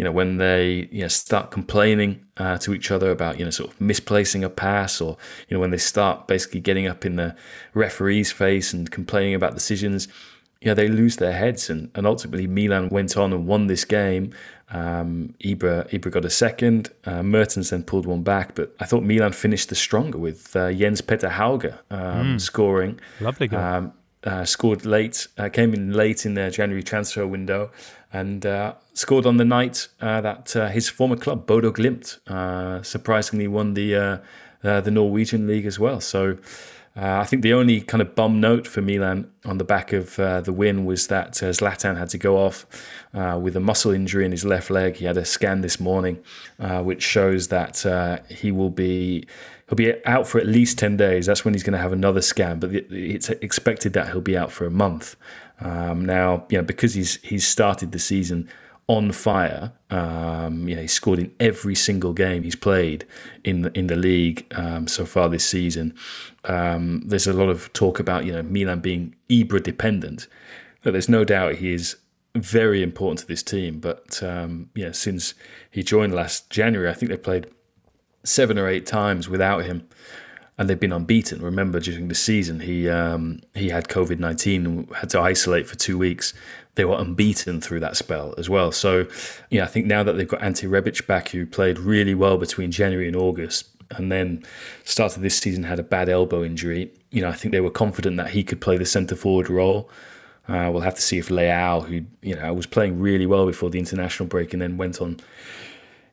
Speaker 4: you know, when they you know start complaining uh, to each other about you know sort of misplacing a pass, or you know when they start basically getting up in the referee's face and complaining about decisions, you know they lose their heads, and, and ultimately Milan went on and won this game. Um, Ibra Ibra got a second. Uh, Mertens then pulled one back, but I thought Milan finished the stronger with uh, Jens Peter Hauge um, mm. scoring.
Speaker 2: Lovely goal. Um,
Speaker 4: uh, scored late, uh, came in late in their January transfer window, and uh, scored on the night uh, that uh, his former club Bodo Glimt surprisingly won the the Norwegian league as well. So. Uh, I think the only kind of bum note for Milan on the back of uh, the win was that uh, Zlatan had to go off with a muscle injury in his left leg. He had a scan this morning, which shows that he will be he'll be out for at least 10 days. That's when he's going to have another scan, but it's expected that he'll be out for a month. Um, now, you know, because he's he's started the season on fire. Um, you know, he's scored in every single game he's played in the, in the league um, so far this season. Um, there's a lot of talk about you know Milan being Ibra dependent, but there's no doubt he is very important to this team. But um, yeah, since he joined last January, I think they played seven or eight times without him, and they've been unbeaten. Remember, during the season, he um, he had COVID nineteen and had to isolate for two weeks. They were unbeaten through that spell as well. So, yeah, I think now that they've got Ante Rebic back, who played really well between January and August, and then started this season had a bad elbow injury. You know, I think they were confident that he could play the centre forward role. Uh, we'll have to see if Leao, who you know was playing really well before the international break and then went on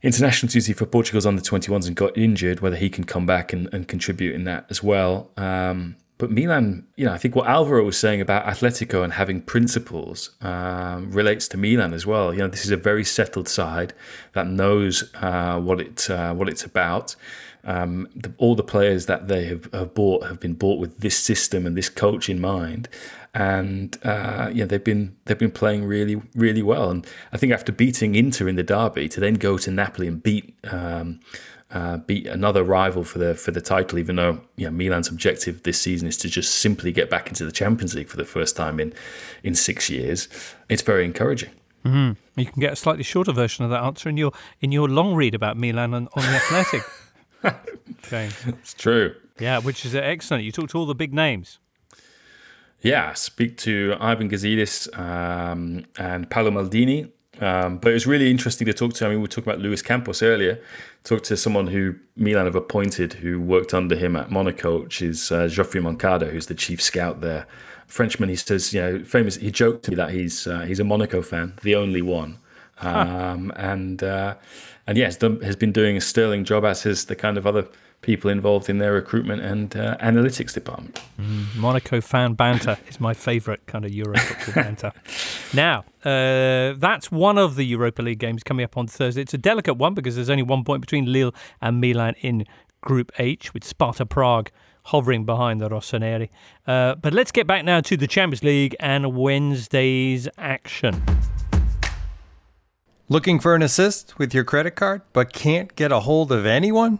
Speaker 4: international duty for Portugal's under 21s and got injured, whether he can come back and, and contribute in that as well. Um, but Milan, you know, I think what Alvaro was saying about Atletico and having principles um, relates to Milan as well. You know, this is a very settled side that knows uh, what it uh, what it's about. Um, the, all the players that they have, have, bought have been bought with this system and this coach in mind, and uh, yeah, they've been they've been playing really really well. And I think after beating Inter in the derby, to then go to Napoli and beat um, uh, beat another rival for the for the title, even though know, Milan's objective this season is to just simply get back into the Champions League for the first time in in six years, it's very encouraging.
Speaker 2: Mm-hmm. You can get a slightly shorter version of that answer in your in your long read about Milan on, on the Athletic.
Speaker 4: James. It's true.
Speaker 2: Yeah, which is excellent. You talked to all the big names
Speaker 4: yeah, speak to Ivan Gazidis um, and Paolo Maldini. Um, but it was really interesting to talk to. I mean, we were talking about Luis Campos earlier. Talk to someone who Milan have appointed, who worked under him at Monaco, which is uh, Geoffrey Moncada, who's the chief scout there. Frenchman, he says, you know, famous. He joked to me that he's uh, he's a Monaco fan, the only one. Um, and uh, and yes, yeah, has been doing a sterling job as has the kind of other people involved in their recruitment and uh, analytics department.
Speaker 2: Mm, Monaco fan banter is my favourite kind of Euro football banter. Now, uh, that's one of the Europa League games coming up on Thursday. It's a delicate one because there's only one point between Lille and Milan in Group H, with Sparta Prague hovering behind the Rossoneri. Uh, but let's get back now to the Champions League and Wednesday's action.
Speaker 12: Looking for an assist with your credit card, but can't get a hold of anyone?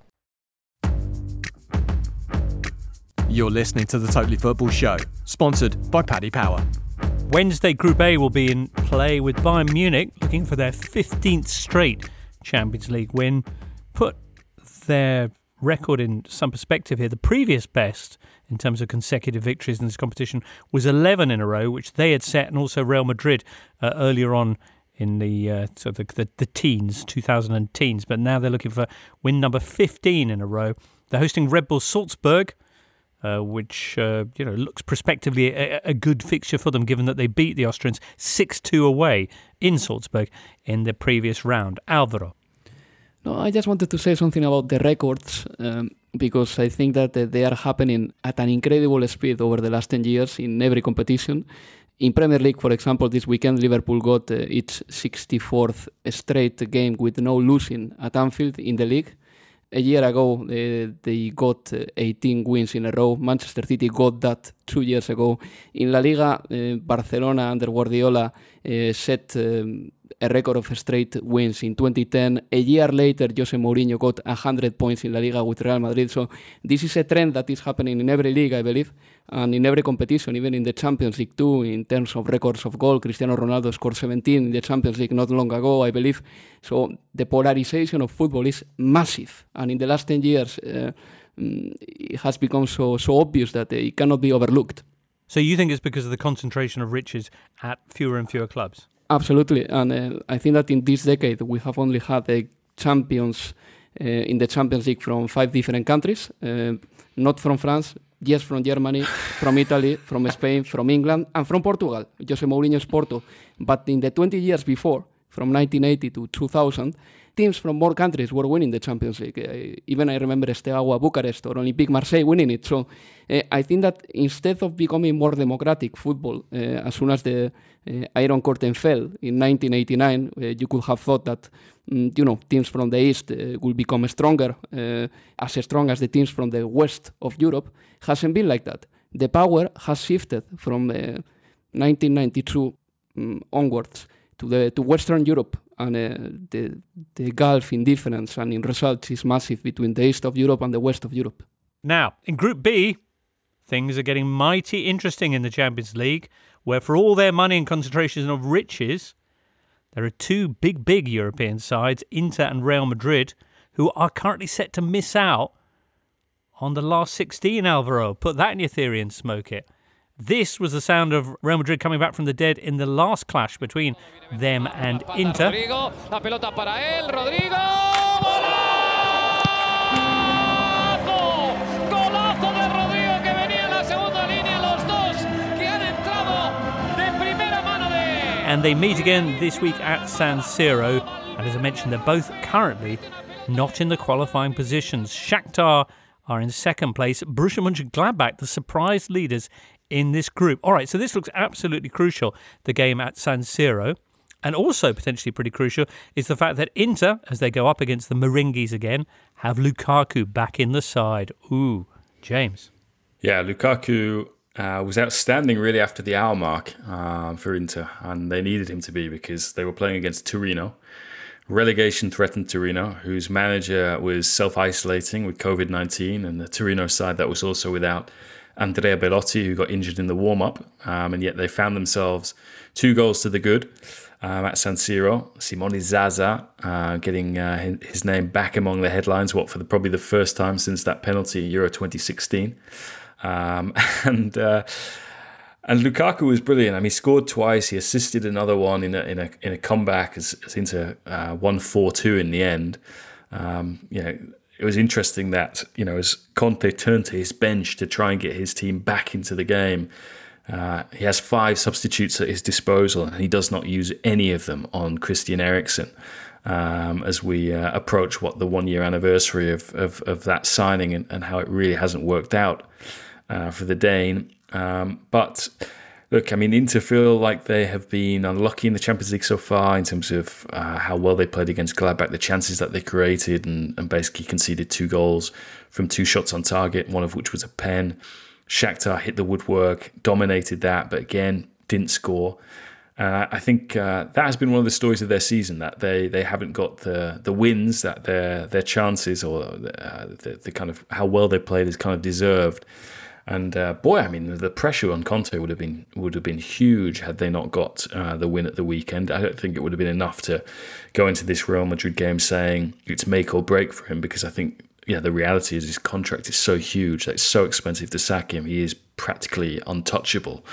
Speaker 1: You're listening to the Totally Football Show, sponsored by Paddy Power.
Speaker 2: Wednesday, Group A will be in play with Bayern Munich looking for their 15th straight Champions League win. Put their record in some perspective here. The previous best in terms of consecutive victories in this competition was 11 in a row, which they had set, and also Real Madrid uh, earlier on in the uh, sort of the, the, the teens, 2000 teens. But now they're looking for win number 15 in a row. They're hosting Red Bull Salzburg uh, which uh, you know looks prospectively a, a, good fixture for them, given that they beat the Austrians six two away in Salzburg in the previous round. Alvaro.
Speaker 3: No, I just wanted to say something about the records um, because I think that uh, they are happening at an incredible speed over the last 10 years in every competition. In Premier League, for example, this weekend Liverpool got uh, its 64th straight game with no losing at Anfield in the league a year ago uh, they got uh, 18 wins in a row. Manchester City got that two years ago. In La Liga, uh, Barcelona under Guardiola set um, a record of straight wins in 2010. A year later, Jose Mourinho got 100 points in La Liga with Real Madrid. So this is a trend that is happening in every league, I believe. and in every competition, even in the Champions League too, in terms of records of goal, Cristiano Ronaldo scored 17 in the Champions League not long ago, I believe. So the polarization of football is massive, and in the last 10 years, uh, mm, it has become so so obvious that it cannot be overlooked.
Speaker 2: So you think it's because of the concentration of riches at fewer and fewer clubs?
Speaker 3: Absolutely, and uh, I think that in this decade we have only had the champions uh, in the Champions League from five different countries, uh, not from France, yes, from Germany, from Italy, from Spain, from England, and from Portugal, Jose Mourinho's Porto. But in the 20 years before, from 1980 to 2000, teams from more countries were winning the Champions League. Uh, even I remember Steaua Bucharest or Olympique Marseille winning it. So uh, I think that instead of becoming more democratic football, uh, as soon as the uh, Iron Curtain fell in 1989, uh, you could have thought that mm, you know teams from the east uh, will become stronger, as strong as the teams from the west of Europe. Hasn't been like that. The power has shifted from 1992 um, onwards to the to Western Europe, and uh, the the gulf in difference and in results is massive between the east of Europe and the west of Europe.
Speaker 2: Now, in Group B, things are getting mighty interesting in the Champions League, where for all their money and concentration of riches, there are two big, big European sides, Inter and Real Madrid, who are currently set to miss out on the last 16, Alvaro. Put that in your theory and smoke it. This was the sound of Real Madrid coming back from the dead in the last clash between them and Inter.
Speaker 13: Rodrygo, la pelota para él, Rodrygo. ¡Golazo! ¡Golazo de Rodrygo que venía en la segunda línea! Los dos que han entrado de primera mano de.
Speaker 2: And they meet again this week at San Siro. And as I mentioned, they're both currently not in the qualifying positions. Shakhtar are in second place. Borussia Mönchengladbach, the surprise leaders in this group. All right, so this looks absolutely crucial, the game at San Siro. And also potentially pretty crucial is the fact that Inter, as they go up against the Merengues again, have Lukaku back in the side. Ooh, James.
Speaker 4: Yeah, Lukaku uh, was outstanding really after the hour mark uh, for Inter, and they needed him to be because they were playing against Torino. Relegation threatened Torino, whose manager was self isolating with COVID 19, and the Torino side that was also without Andrea Belotti, who got injured in the warm up, um, and yet they found themselves two goals to the good um, at San Siro. Simone Zaza uh, getting uh, his name back among the headlines, what for the, probably the first time since that penalty Euro 2016. Um, and uh, and Lukaku was brilliant. I mean, he scored twice. He assisted another one in a in a in a comeback as, as into uh, one four two in the end. Um, you know, it was interesting that you know as Conte turned to his bench to try and get his team back into the game. Uh, he has five substitutes at his disposal, and he does not use any of them on Christian Eriksen. Um, as we uh, approach what the one year anniversary of, of, of that signing and, and, how it really hasn't worked out uh, for the Dane. Um, but look, I mean, Inter feel like they have been unlucky in the Champions League so far in terms of uh, how well they played against Gladbach, the chances that they created, and, and, basically conceded two goals from two shots on target, one of which was a pen. Shakhtar hit the woodwork, dominated that, but again, didn't score. Uh, I think uh, that has been one of the stories of their season that they, they haven't got the the wins that their their chances or uh, the, the kind of how well they played is kind of deserved. And uh, boy, I mean, the pressure on Conte would have been would have been huge had they not got uh, the win at the weekend. I don't think it would have been enough to go into this Real Madrid game saying it's make or break for him because I think yeah, the reality is his contract is so huge that it's so expensive to sack him. He is practically untouchable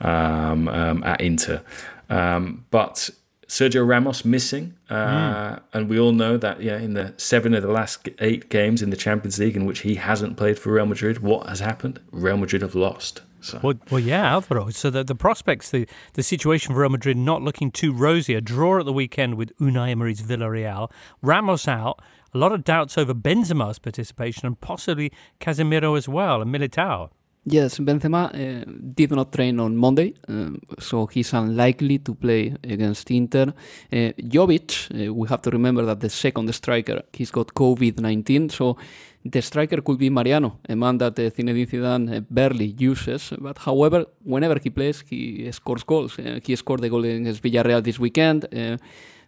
Speaker 4: um, um, at Inter. Um, but Sergio Ramos missing, uh, mm. and we all know that yeah, in the seven of the last eight games in the Champions League in which he hasn't played for Real Madrid, what has happened? Real Madrid have lost. So.
Speaker 2: Well, well, yeah, Alvaro. So the, the prospects, the, the situation for Real Madrid not looking too rosy. A draw at the weekend with Unai Emery's Villarreal. Ramos out. A lot of doubts over Benzema's participation and possibly Casemiro as well and Militao.
Speaker 3: Yes, Benzema uh, did not train on Monday, uh, so he's unlikely to play against Inter. Uh, Jovic, uh, we have to remember that the second striker, he's got COVID 19, so the striker could be Mariano, a man that uh, Zinedine Zidane uh, barely uses. But however, whenever he plays, he scores goals. Uh, he scored the goal against Villarreal this weekend.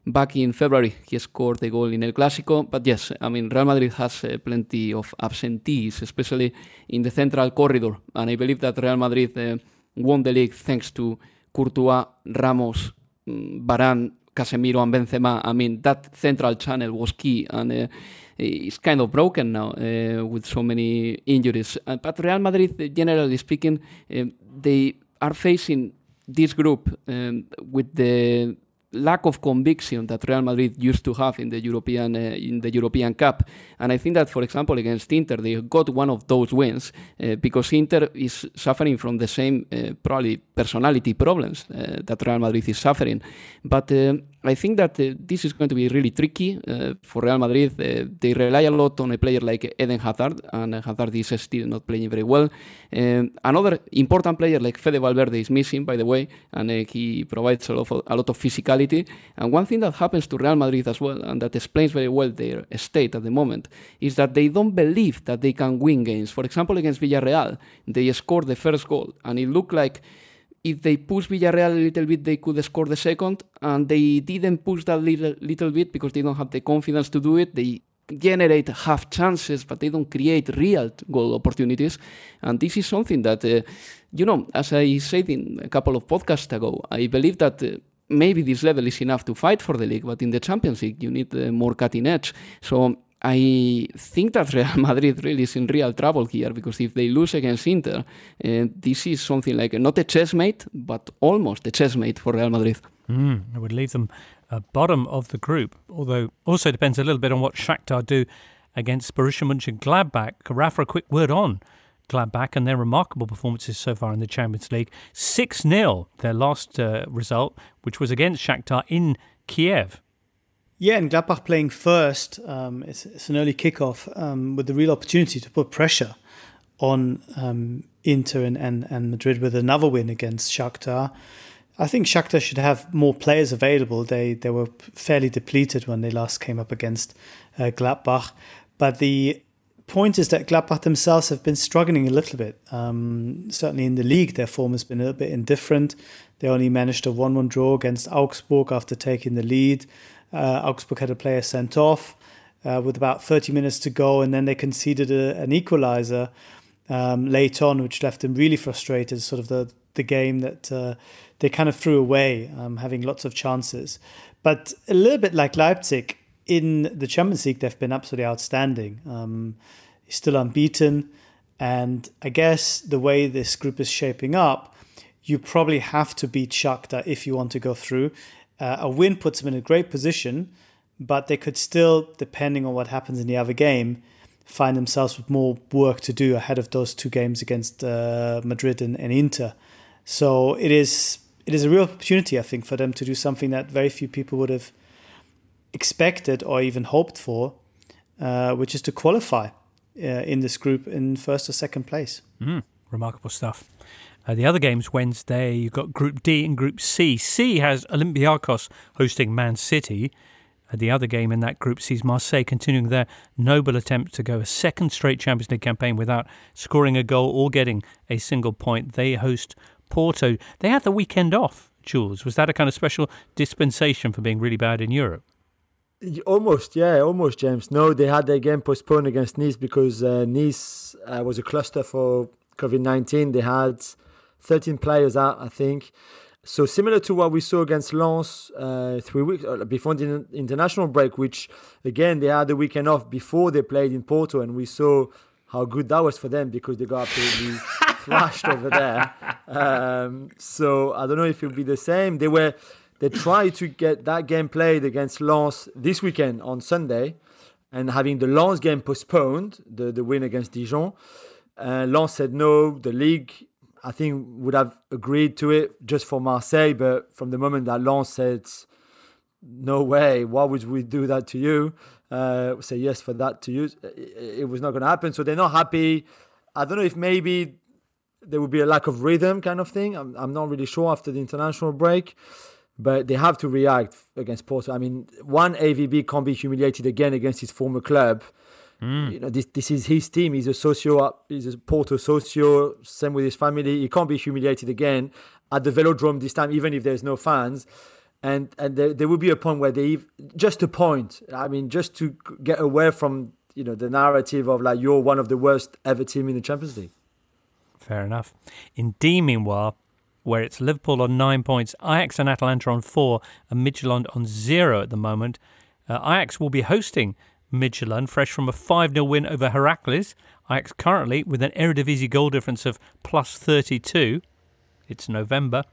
Speaker 3: Back in February, he scored a goal in El Clásico. But yes, I mean, Real Madrid has uh, plenty of absentees, especially in the central corridor. And I believe that Real Madrid uh, won the league thanks to Courtois, Ramos, mm, Varane, Casemiro, and Benzema. I mean, that central channel was key. And uh, it's kind of broken now uh, with so many injuries. Uh, but Real Madrid, generally speaking, uh, they are facing this group um, with the lack of conviction that Real Madrid used to have in the European uh, in the European Cup. And I think that, for example, against Inter, they got one of those wins uh, because Inter is suffering from the same uh, probably personality problems uh, that Real Madrid is suffering. But uh, I think that uh, this is going to be really tricky for Real Madrid. they rely a lot on a player like Eden Hazard, and Hazard is still not playing very well. Um, another important player like Fede Valverde is missing, by the way, and he provides a lot, of, a lot of physicality. And one thing that happens to Real Madrid as well, and that explains very well their state at the moment, is that they don't believe that they can win games. For example, against Villarreal, they scored the first goal, and it looked like if they push Villarreal a little bit, they could score the second, and they didn't push that little, little bit because they don't have the confidence to do it. They generate half chances, but they don't create real goal opportunities. And this is something that, uh, you know, as I said in a couple of podcasts ago, I believe that. Uh, maybe this level is enough to fight for the league, but in the Champions League, you need uh, more cutting edge. So I think that Real Madrid really is in real trouble here because if they lose against Inter, uh, this is something like not a chessmate, but almost a chessmate for Real Madrid.
Speaker 2: Mm, it would leave them uh, bottom of the group, although also depends a little bit on what Shakhtar do against Borussia Mönchengladbach. Rafa, a quick word on Gladbach and their remarkable performances so far in the Champions League. 6 0, their last uh, result, which was against Shakhtar in Kiev.
Speaker 6: Yeah, and Gladbach playing first, um, it's, it's, an early kickoff um, with the real opportunity to put pressure on um, Inter and, and, and Madrid with another win against Shakhtar. I think Shakhtar should have more players available. They they were fairly depleted when they last came up against uh, Gladbach, but the point is that Gladbach themselves have been struggling a little bit. Um, certainly in the league, their form has been a little bit indifferent. They only managed a 1 1 draw against Augsburg after taking the lead. Uh, Augsburg had a player sent off uh, with about 30 minutes to go, and then they conceded a, an equaliser um, late on, which left them really frustrated. Sort of the the game that uh, they kind of threw away, um, having lots of chances. But a little bit like Leipzig in the Champions League, they've been absolutely outstanding. Um, still unbeaten, and I guess the way this group is shaping up, you probably have to beat Shakhtar if you want to go through. Uh, a win puts them in a great position, but they could still, depending on what happens in the other game, find themselves with more work to do ahead of those two games against uh, Madrid and, and, Inter. So it is it is a real opportunity, I think, for them to do something that very few people would have expected or even hoped for, uh, which is to qualify uh, in this group in first or second place.
Speaker 2: Mm, remarkable stuff. Uh, the other games Wednesday, you've got Group D and Group C. C has Olympiacos hosting Man City. Uh, the other game in that group sees Marseille continuing their noble attempt to go a second straight Champions League campaign without scoring a goal or getting a single point. They host Porto. They had the weekend off, Jules. Was that a kind of special dispensation for being really bad in Europe?
Speaker 5: Almost, yeah, almost, James. No, they had their game postponed against Nice because uh, Nice uh, was a cluster for COVID 19. They had 13 players out, I think. So similar to what we saw against Lens uh, three weeks uh, before the international break, which again they had the weekend off before they played in Porto, and we saw how good that was for them because they got absolutely thrashed over there. Um, so I don't know if it'll be the same. They were they tried to get that game played against Lens this weekend on Sunday, and having the Lens game postponed, the the win against Dijon. Uh, Lens said no. The league I think would have agreed to it just for Marseille, but from the moment that Lens said, "No way, why would we do that to you?" Uh, say yes for that to you, it, it was not going to happen. So they're not happy. I don't know if maybe there would be a lack of rhythm, kind of thing. I'm, I'm not really sure after the international break, but they have to react against Porto. I mean, one AVB can't be humiliated again against his former club Mm. You know, this this is his team. He's a socio. He's a Porto socio. Same with his family. He can't be humiliated again at the Velodrome this time, even if there's no fans. and and there, there will be a point where they just a point. I mean, just to get away from you know the narrative of like you're one of the worst ever team in the Champions League.
Speaker 2: Fair enough. In D, meanwhile, where it's Liverpool on nine points, Ajax and Atalanta on four, and Midtjylland on zero at the moment. Uh, Ajax will be hosting Midtjylland, fresh from a 5 0 win over Heracles. Ajax currently with an Eredivisie goal difference of plus 32. It's November.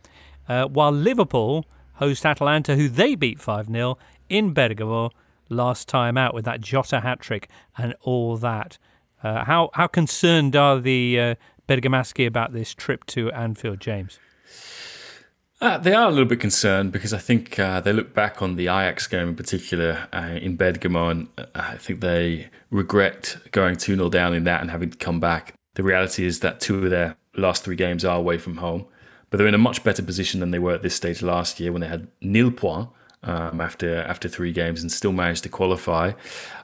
Speaker 2: Uh, while Liverpool host Atalanta, who they beat 5 0 in Bergamo last time out with that Jota hat trick and all that. Uh, how how concerned are the uh, Bergamaschi about this trip to Anfield, James?
Speaker 4: Uh, they are a little bit concerned because I think uh, they look back on the Ajax game in particular uh, in Bergamo and uh, I think they regret going 2 0 down in that and having to come back. The reality is that two of their last three games are away from home, but they're in a much better position than they were at this stage last year when they had nil points um, after after three games and still managed to qualify.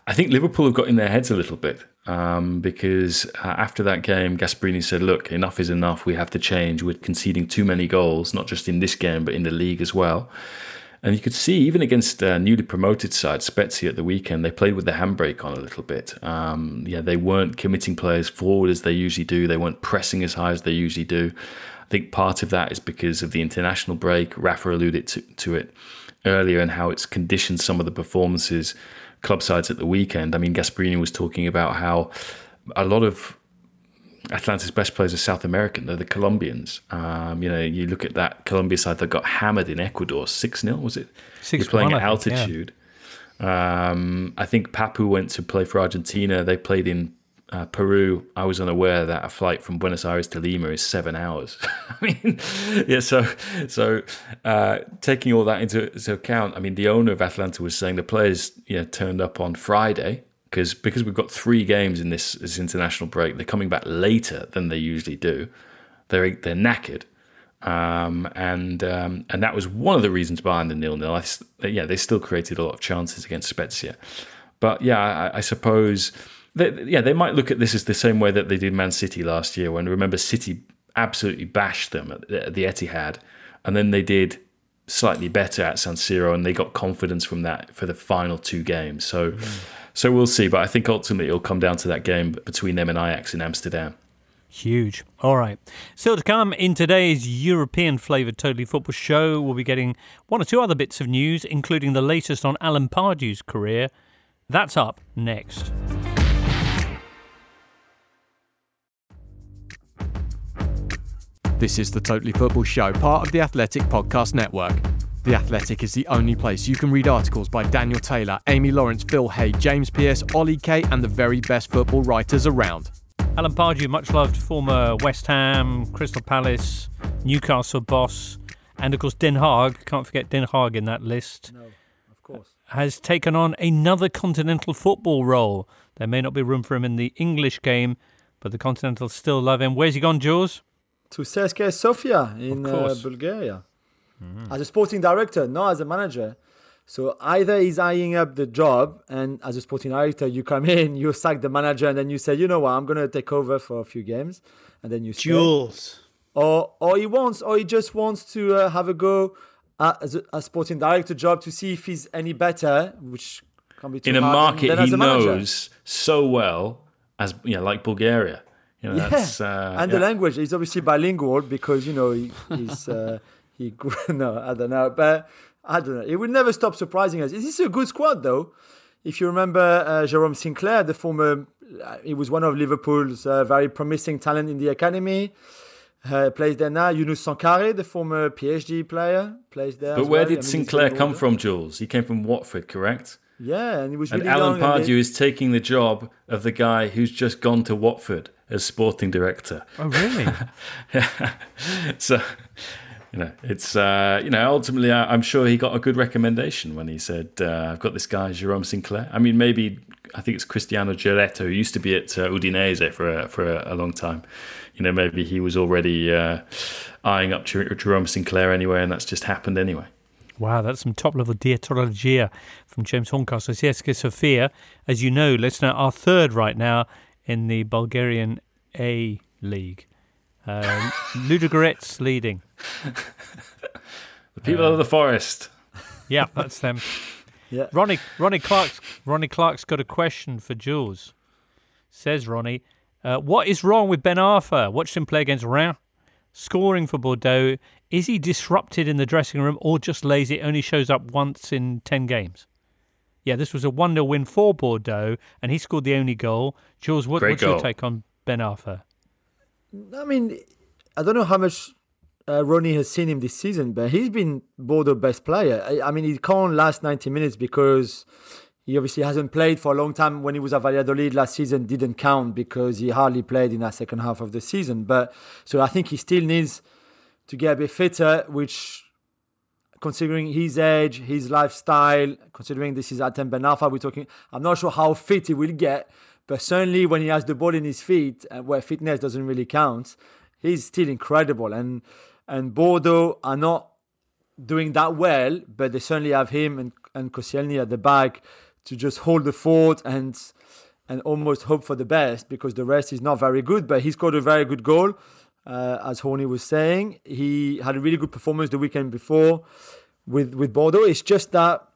Speaker 4: I think Liverpool have got in their heads a little bit um, because uh, after that game, Gasperini said, "Look, enough is enough. We have to change. We're conceding too many goals, not just in this game but in the league as well." And you could see even against uh, newly promoted side Spezia at the weekend, they played with the handbrake on a little bit. Um, yeah, they weren't committing players forward as they usually do. They weren't pressing as high as they usually do. I think part of that is because of the international break. Rafa alluded to, to it earlier and how it's conditioned some of the performances club sides at the weekend. I mean, Gasperini was talking about how a lot of Atalanta's best players are South American. They're the Colombians. Um, you know, you look at that Colombia side that got hammered in Ecuador, 6 0, was it?
Speaker 2: 6
Speaker 4: playing at altitude. Yeah. Um, I think Papu went to play for Argentina. They played in uh, Peru, I was unaware that a flight from Buenos Aires to Lima is seven hours. I mean, yeah. So, so uh, taking all that into, into, account, I mean, the owner of Atalanta was saying the players, you know, turned up on Friday because because we've got three games in this, this international break. They're coming back later than they usually do. They're they're knackered, um, and um, and that was one of the reasons behind the nil nil. Yeah, they still created a lot of chances against Spezia, but yeah, I, I suppose they, yeah, they might look at this as the same way that they did Man City last year. When remember City absolutely bashed them at the, at the Etihad, and then they did slightly better at San Siro, and they got confidence from that for the final two games. So, mm. so we'll see. But I think ultimately it'll come down to that game between them and Ajax in Amsterdam.
Speaker 2: Huge. All right. Still to come in today's European flavoured Totally Football show, we'll be getting one or two other bits of news, including the latest on Alan Pardew's career. That's up next.
Speaker 1: This is the Totally Football Show, part of the Athletic Podcast Network. The Athletic is the only place you can read articles by Daniel Taylor, Amy Lawrence, Phil Hay, James Pearce, Ollie Kay, and the very best football writers around.
Speaker 2: Alan Pardew, much loved former West Ham, Crystal Palace, Newcastle boss, and of course Den Haag. Can't forget Den Haag in that list.
Speaker 5: No, of course.
Speaker 2: Has taken on another continental football role. There may not be room for him in the English game, but the Continentals still love him. Where's he gone, Jules?
Speaker 5: To CSKA Sofia in uh, Bulgaria mm-hmm. as a sporting director, not as a manager. So either he's eyeing up the job, and as a sporting director, you come in, you sack the manager, and then you say, you know what, I'm going to take over for a few games, and then you
Speaker 6: Jules.
Speaker 5: Or, or he wants, or he just wants to uh, have a go at, as a, a, sporting director job to see if he's any better, which can be
Speaker 4: in a market he knows so well as you know, like Bulgaria. You know, yeah, uh,
Speaker 5: and
Speaker 4: yeah.
Speaker 5: the language is obviously bilingual because you know he, he's uh, he no I don't know but I don't know it will never stop surprising us. Is this a good squad though? If you remember uh, Jerome Sinclair, the former, uh, he was one of Liverpool's uh, very promising talent in the academy. Uh, plays there now. Younous Sankharé, the former PhD player, plays there.
Speaker 4: But where
Speaker 5: well.
Speaker 4: did I mean, Sinclair come from, Jules? He came from Watford, correct?
Speaker 5: Yeah, and he was.
Speaker 4: And
Speaker 5: really
Speaker 4: Alan Pardew is taking the job of the guy who's just gone to Watford as sporting director.
Speaker 2: Oh, really?
Speaker 4: yeah. So, you know, it's uh, you know, ultimately, I, am sure he got a good recommendation when he said, uh, "I've got this guy, Jerome Sinclair." I mean, maybe I think it's Cristiano Giaretta, who used to be at uh, Udinese for a, for a, a, long time. You know, maybe he was already uh, eyeing up Jerome Sinclair anyway, and that's just happened anyway.
Speaker 2: Wow, that's some top level dietrologia from James Horncastle. CSKA Sofia, as you know, listener, our third right now in the Bulgarian A League. Uh, Ludogorets leading.
Speaker 4: The people uh, of the forest.
Speaker 2: Yeah, that's them.
Speaker 5: Yeah.
Speaker 2: Ronnie Ronnie Clark's Ronnie Clark's got a question for Jules. Says Ronnie, uh, what is wrong with Ben Arfa? Watched him play against Rennes, scoring for Bordeaux. Is he disrupted in the dressing room or just lazy? Only shows up once in ten games. Yeah, this was a 1 0 win for Bordeaux, and he scored the only goal. Jules, what,
Speaker 4: Great
Speaker 2: what's your take on Ben Arfa?
Speaker 5: I mean, I don't know how much uh, Ronnie has seen him this season, but he's been Bordeaux best player. I, I mean, he can't last 90 minutes because he obviously hasn't played for a long time. When he was at Valladolid last season, didn't count because he hardly played in that second half of the season. But so I think he still needs to get a bit fitter, which considering his age, his lifestyle, considering this is Hatem Ben Arfa, we're talking, I'm not sure how fit he will get, but certainly when he has the ball in his feet, uh, where fitness doesn't really count, he's still incredible. And and Bordeaux are not doing that well, but they certainly have him and, and Koscielny at the back to just hold the fort and and almost hope for the best because the rest is not very good. But he scored a very good goal, uh, as Horny was saying. He had a really good performance the weekend before with with Bordeaux. It's just that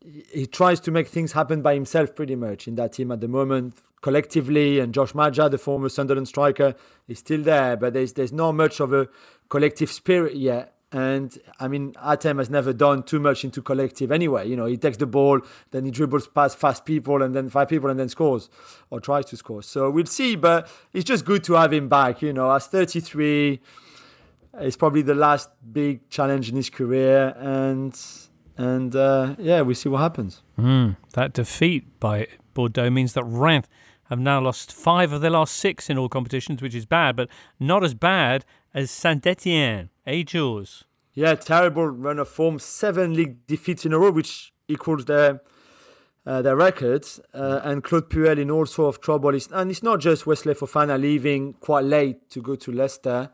Speaker 5: he tries to make things happen by himself pretty much in that team at the moment collectively and Josh Maja the former Sunderland striker is still there but there's there's not much of a collective spirit yet and I mean Hatem has never done too much into collective anyway. You know he takes the ball then he dribbles past fast people and then five people and then scores or tries to score. So we'll see but it's just good to have him back you know. As 33 it's probably the last big challenge in his career and and uh, yeah we see what happens.
Speaker 2: Mm, that defeat by Bordeaux means that Rennes have now lost five of their last six in all competitions, which is bad, but not as bad as Saint Etienne. Hey, Jules.
Speaker 5: Yeah, terrible run of form. Seven league defeats in a row, which equals their uh, their records. Uh, and Claude Puel in all sort of trouble. It's, and it's not just Wesley Fofana leaving quite late to go to Leicester,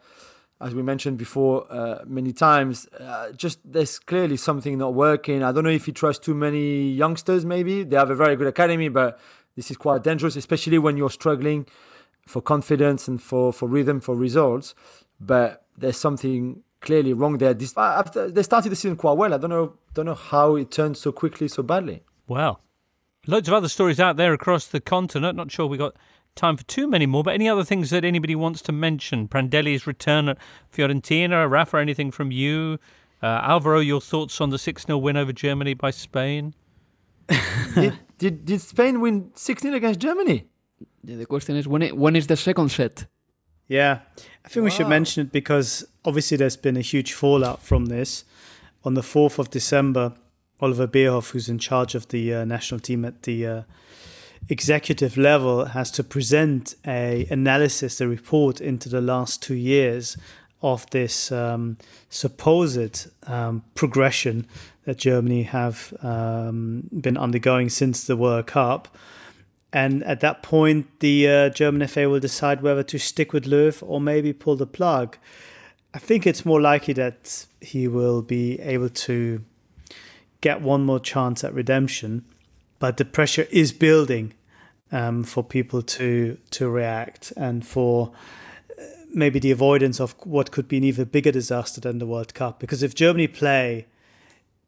Speaker 5: as we mentioned before uh, many times. Uh, just there's clearly something not working. I don't know if he trusts too many youngsters. Maybe they have a very good academy, but this is quite dangerous, especially when you're struggling for confidence and for, for rhythm, for results. But there's something clearly wrong there. This, after they started the season quite well. I don't know, don't know how it turned so quickly, so badly.
Speaker 2: Well, loads of other stories out there across the continent. Not sure we got time for too many more, but any other things that anybody wants to mention? Prandelli's return at Fiorentina, Rafa, anything from you? Uh, Alvaro, your thoughts on the 6 0 win over Germany by Spain?
Speaker 5: did, did did Spain win 6 0 against Germany?
Speaker 3: Yeah, the question is when it, when is the second set?
Speaker 6: Yeah, I think we should mention it because obviously there's been a huge fallout from this. On the 4th of December, Oliver Bierhoff, who's in charge of the uh, national team at the uh, executive level, has to present a analysis, a report into the last two years of this um, supposed um, progression that Germany have um, been undergoing since the World Cup. And at that point, the uh, German FA will decide whether to stick with Löw or maybe pull the plug. I think it's more likely that he will be able to get one more chance at redemption, but the pressure is building um, for people to to react and for uh, maybe the avoidance of what could be an even bigger disaster than the World Cup. Because if Germany play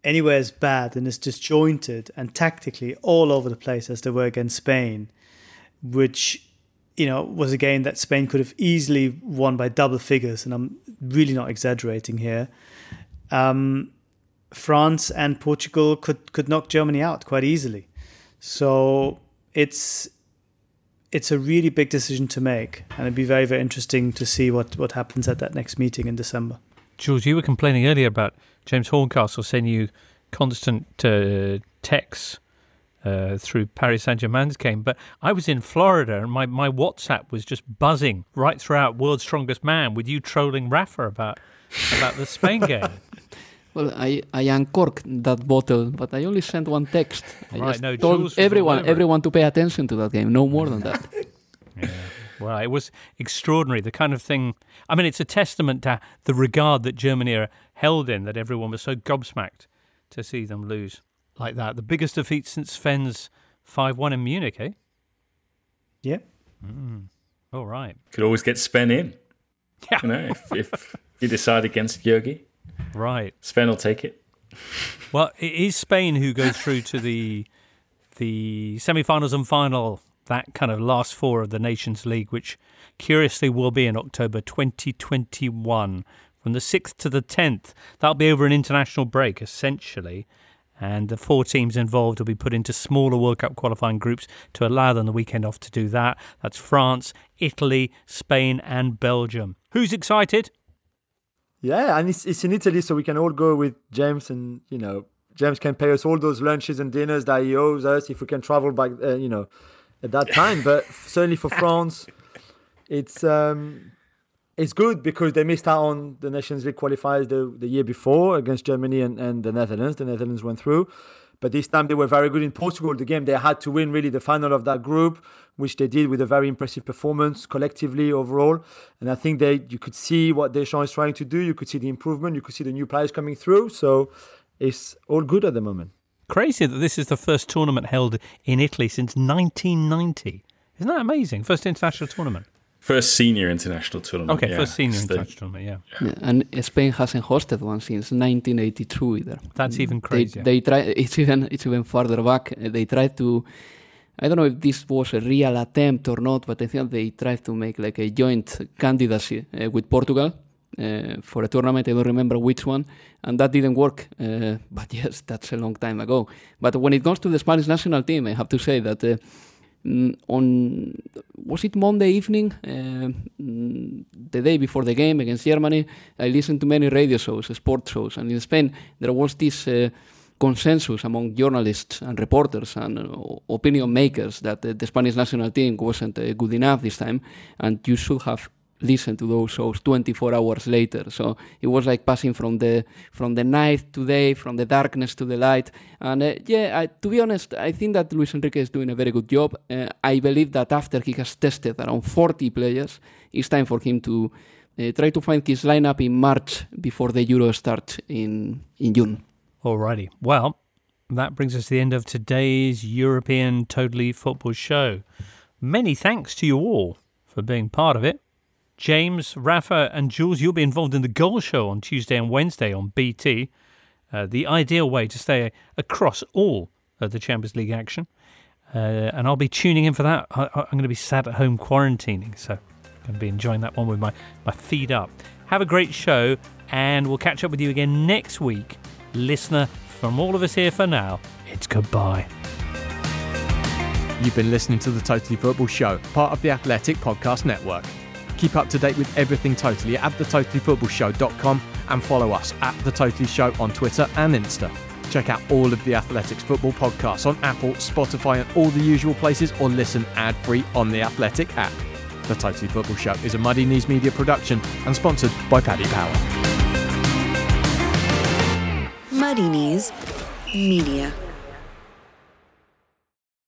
Speaker 6: anywhere as bad and is disjointed and tactically all over the place as they were against Spain, which you know was a game that Spain could have easily won by double figures, and I'm really not exaggerating here. Um, France and Portugal could could knock Germany out quite easily, so it's it's a really big decision to make, and it'd be very very interesting to see what what happens at that next meeting in December.
Speaker 2: Jules, you were complaining earlier about James Horncastle sending you constant uh, texts uh, through Paris Saint Germain's game, but I was in Florida and my, my WhatsApp was just buzzing right throughout World's Strongest Man with you trolling Rafa about about the Spain game.
Speaker 3: Well, I, I uncorked that bottle, but I only sent one text. I
Speaker 2: Right,
Speaker 3: just
Speaker 2: no,
Speaker 3: told
Speaker 2: was
Speaker 3: everyone everyone to pay attention to that game. No more than that.
Speaker 2: Well, it was extraordinary. The kind of thing. I mean, it's a testament to the regard that Germany are held in. That everyone was so gobsmacked to see them lose like that. The biggest defeat since Sven's five-one in Munich, eh?
Speaker 6: Yeah.
Speaker 2: Mm. All right.
Speaker 4: Could always get Sven in.
Speaker 2: Yeah.
Speaker 4: You know, if, if you decide against Jogi.
Speaker 2: Right.
Speaker 4: Sven will take it.
Speaker 2: Well, it is Spain who goes through to the the semi-finals and final. That kind of last four of the Nations League, which curiously will be in October 2021, from the 6th to the 10th. That'll be over an international break, essentially. And the four teams involved will be put into smaller World Cup qualifying groups to allow them the weekend off to do that. That's France, Italy, Spain, and Belgium. Who's excited?
Speaker 5: Yeah, and it's, it's in Italy, so we can all go with James, and you know, James can pay us all those lunches and dinners that he owes us if we can travel back, uh, you know, at that time. but certainly for France, it's um, it's good because they missed out on the Nations League qualifiers the, the year before against Germany and, and the Netherlands. The Netherlands went through. But this time they were very good in Portugal. The game they had to win really the final of that group, which they did with a very impressive performance collectively overall. And I think they you could see what Deschamps is trying to do. You could see the improvement. You could see the new players coming through. So it's all good at the moment.
Speaker 2: Crazy that this is the first tournament held in Italy since 1990. Isn't that amazing? First international tournament.
Speaker 4: First senior international tournament.
Speaker 2: Okay,
Speaker 4: yeah.
Speaker 2: first senior
Speaker 4: It's the-
Speaker 2: international tournament, yeah.
Speaker 3: Yeah, and Spain hasn't hosted one since 1982 either.
Speaker 2: That's even
Speaker 3: They,
Speaker 2: crazier.
Speaker 3: they try. It's even it's even farther back. They tried to. I don't know if this was a real attempt or not, but I think they tried to make like a joint candidacy uh, with Portugal uh, for a tournament. I don't remember which one, and that didn't work. Uh, but yes, that's a long time ago. But when it comes to the Spanish national team, I have to say that. Uh, on was it Monday evening, mm, the day before the game against Germany, I listened to many radio shows, sport shows, and in Spain there was this consensus among journalists and reporters and uh, opinion makers that the Spanish national team wasn't good enough this time, and you should have listened to those shows 24 hours later. So it was like passing from the from the night to day, from the darkness to the light. And uh, yeah, I, to be honest, I think that Luis Enrique is doing a very good job. Uh, I believe that after he has tested around 40 players, it's time for him to uh, try to find his lineup in March before the Euro starts in in June.
Speaker 2: Alrighty. Well, that brings us to the end of today's European Totally Football Show. Many thanks to you all for being part of it. James, Rafa, and Jules, you'll be involved in the goal show on Tuesday and Wednesday on BT. Uh, the ideal way to stay across all of the Champions League action. Uh, and I'll be tuning in for that. I, I'm going to be sat at home quarantining, so I'm going to be enjoying that one with my, my feet up. Have a great show, and we'll catch up with you again next week. Listener, from all of us here for now, it's goodbye.
Speaker 14: You've been listening to the Totally Football Show, part of the Athletic Podcast Network. Keep up to date with everything Totally at thetotallyfootballshow.com and follow us at The Totally Show on Twitter and Insta. Check out all of the Athletics football podcasts on Apple, Spotify, and all the usual places, or listen ad free on the Athletic app. The Totally Football Show is a Muddy Knees Media production and sponsored by Paddy Power.
Speaker 15: Muddy Knees Media.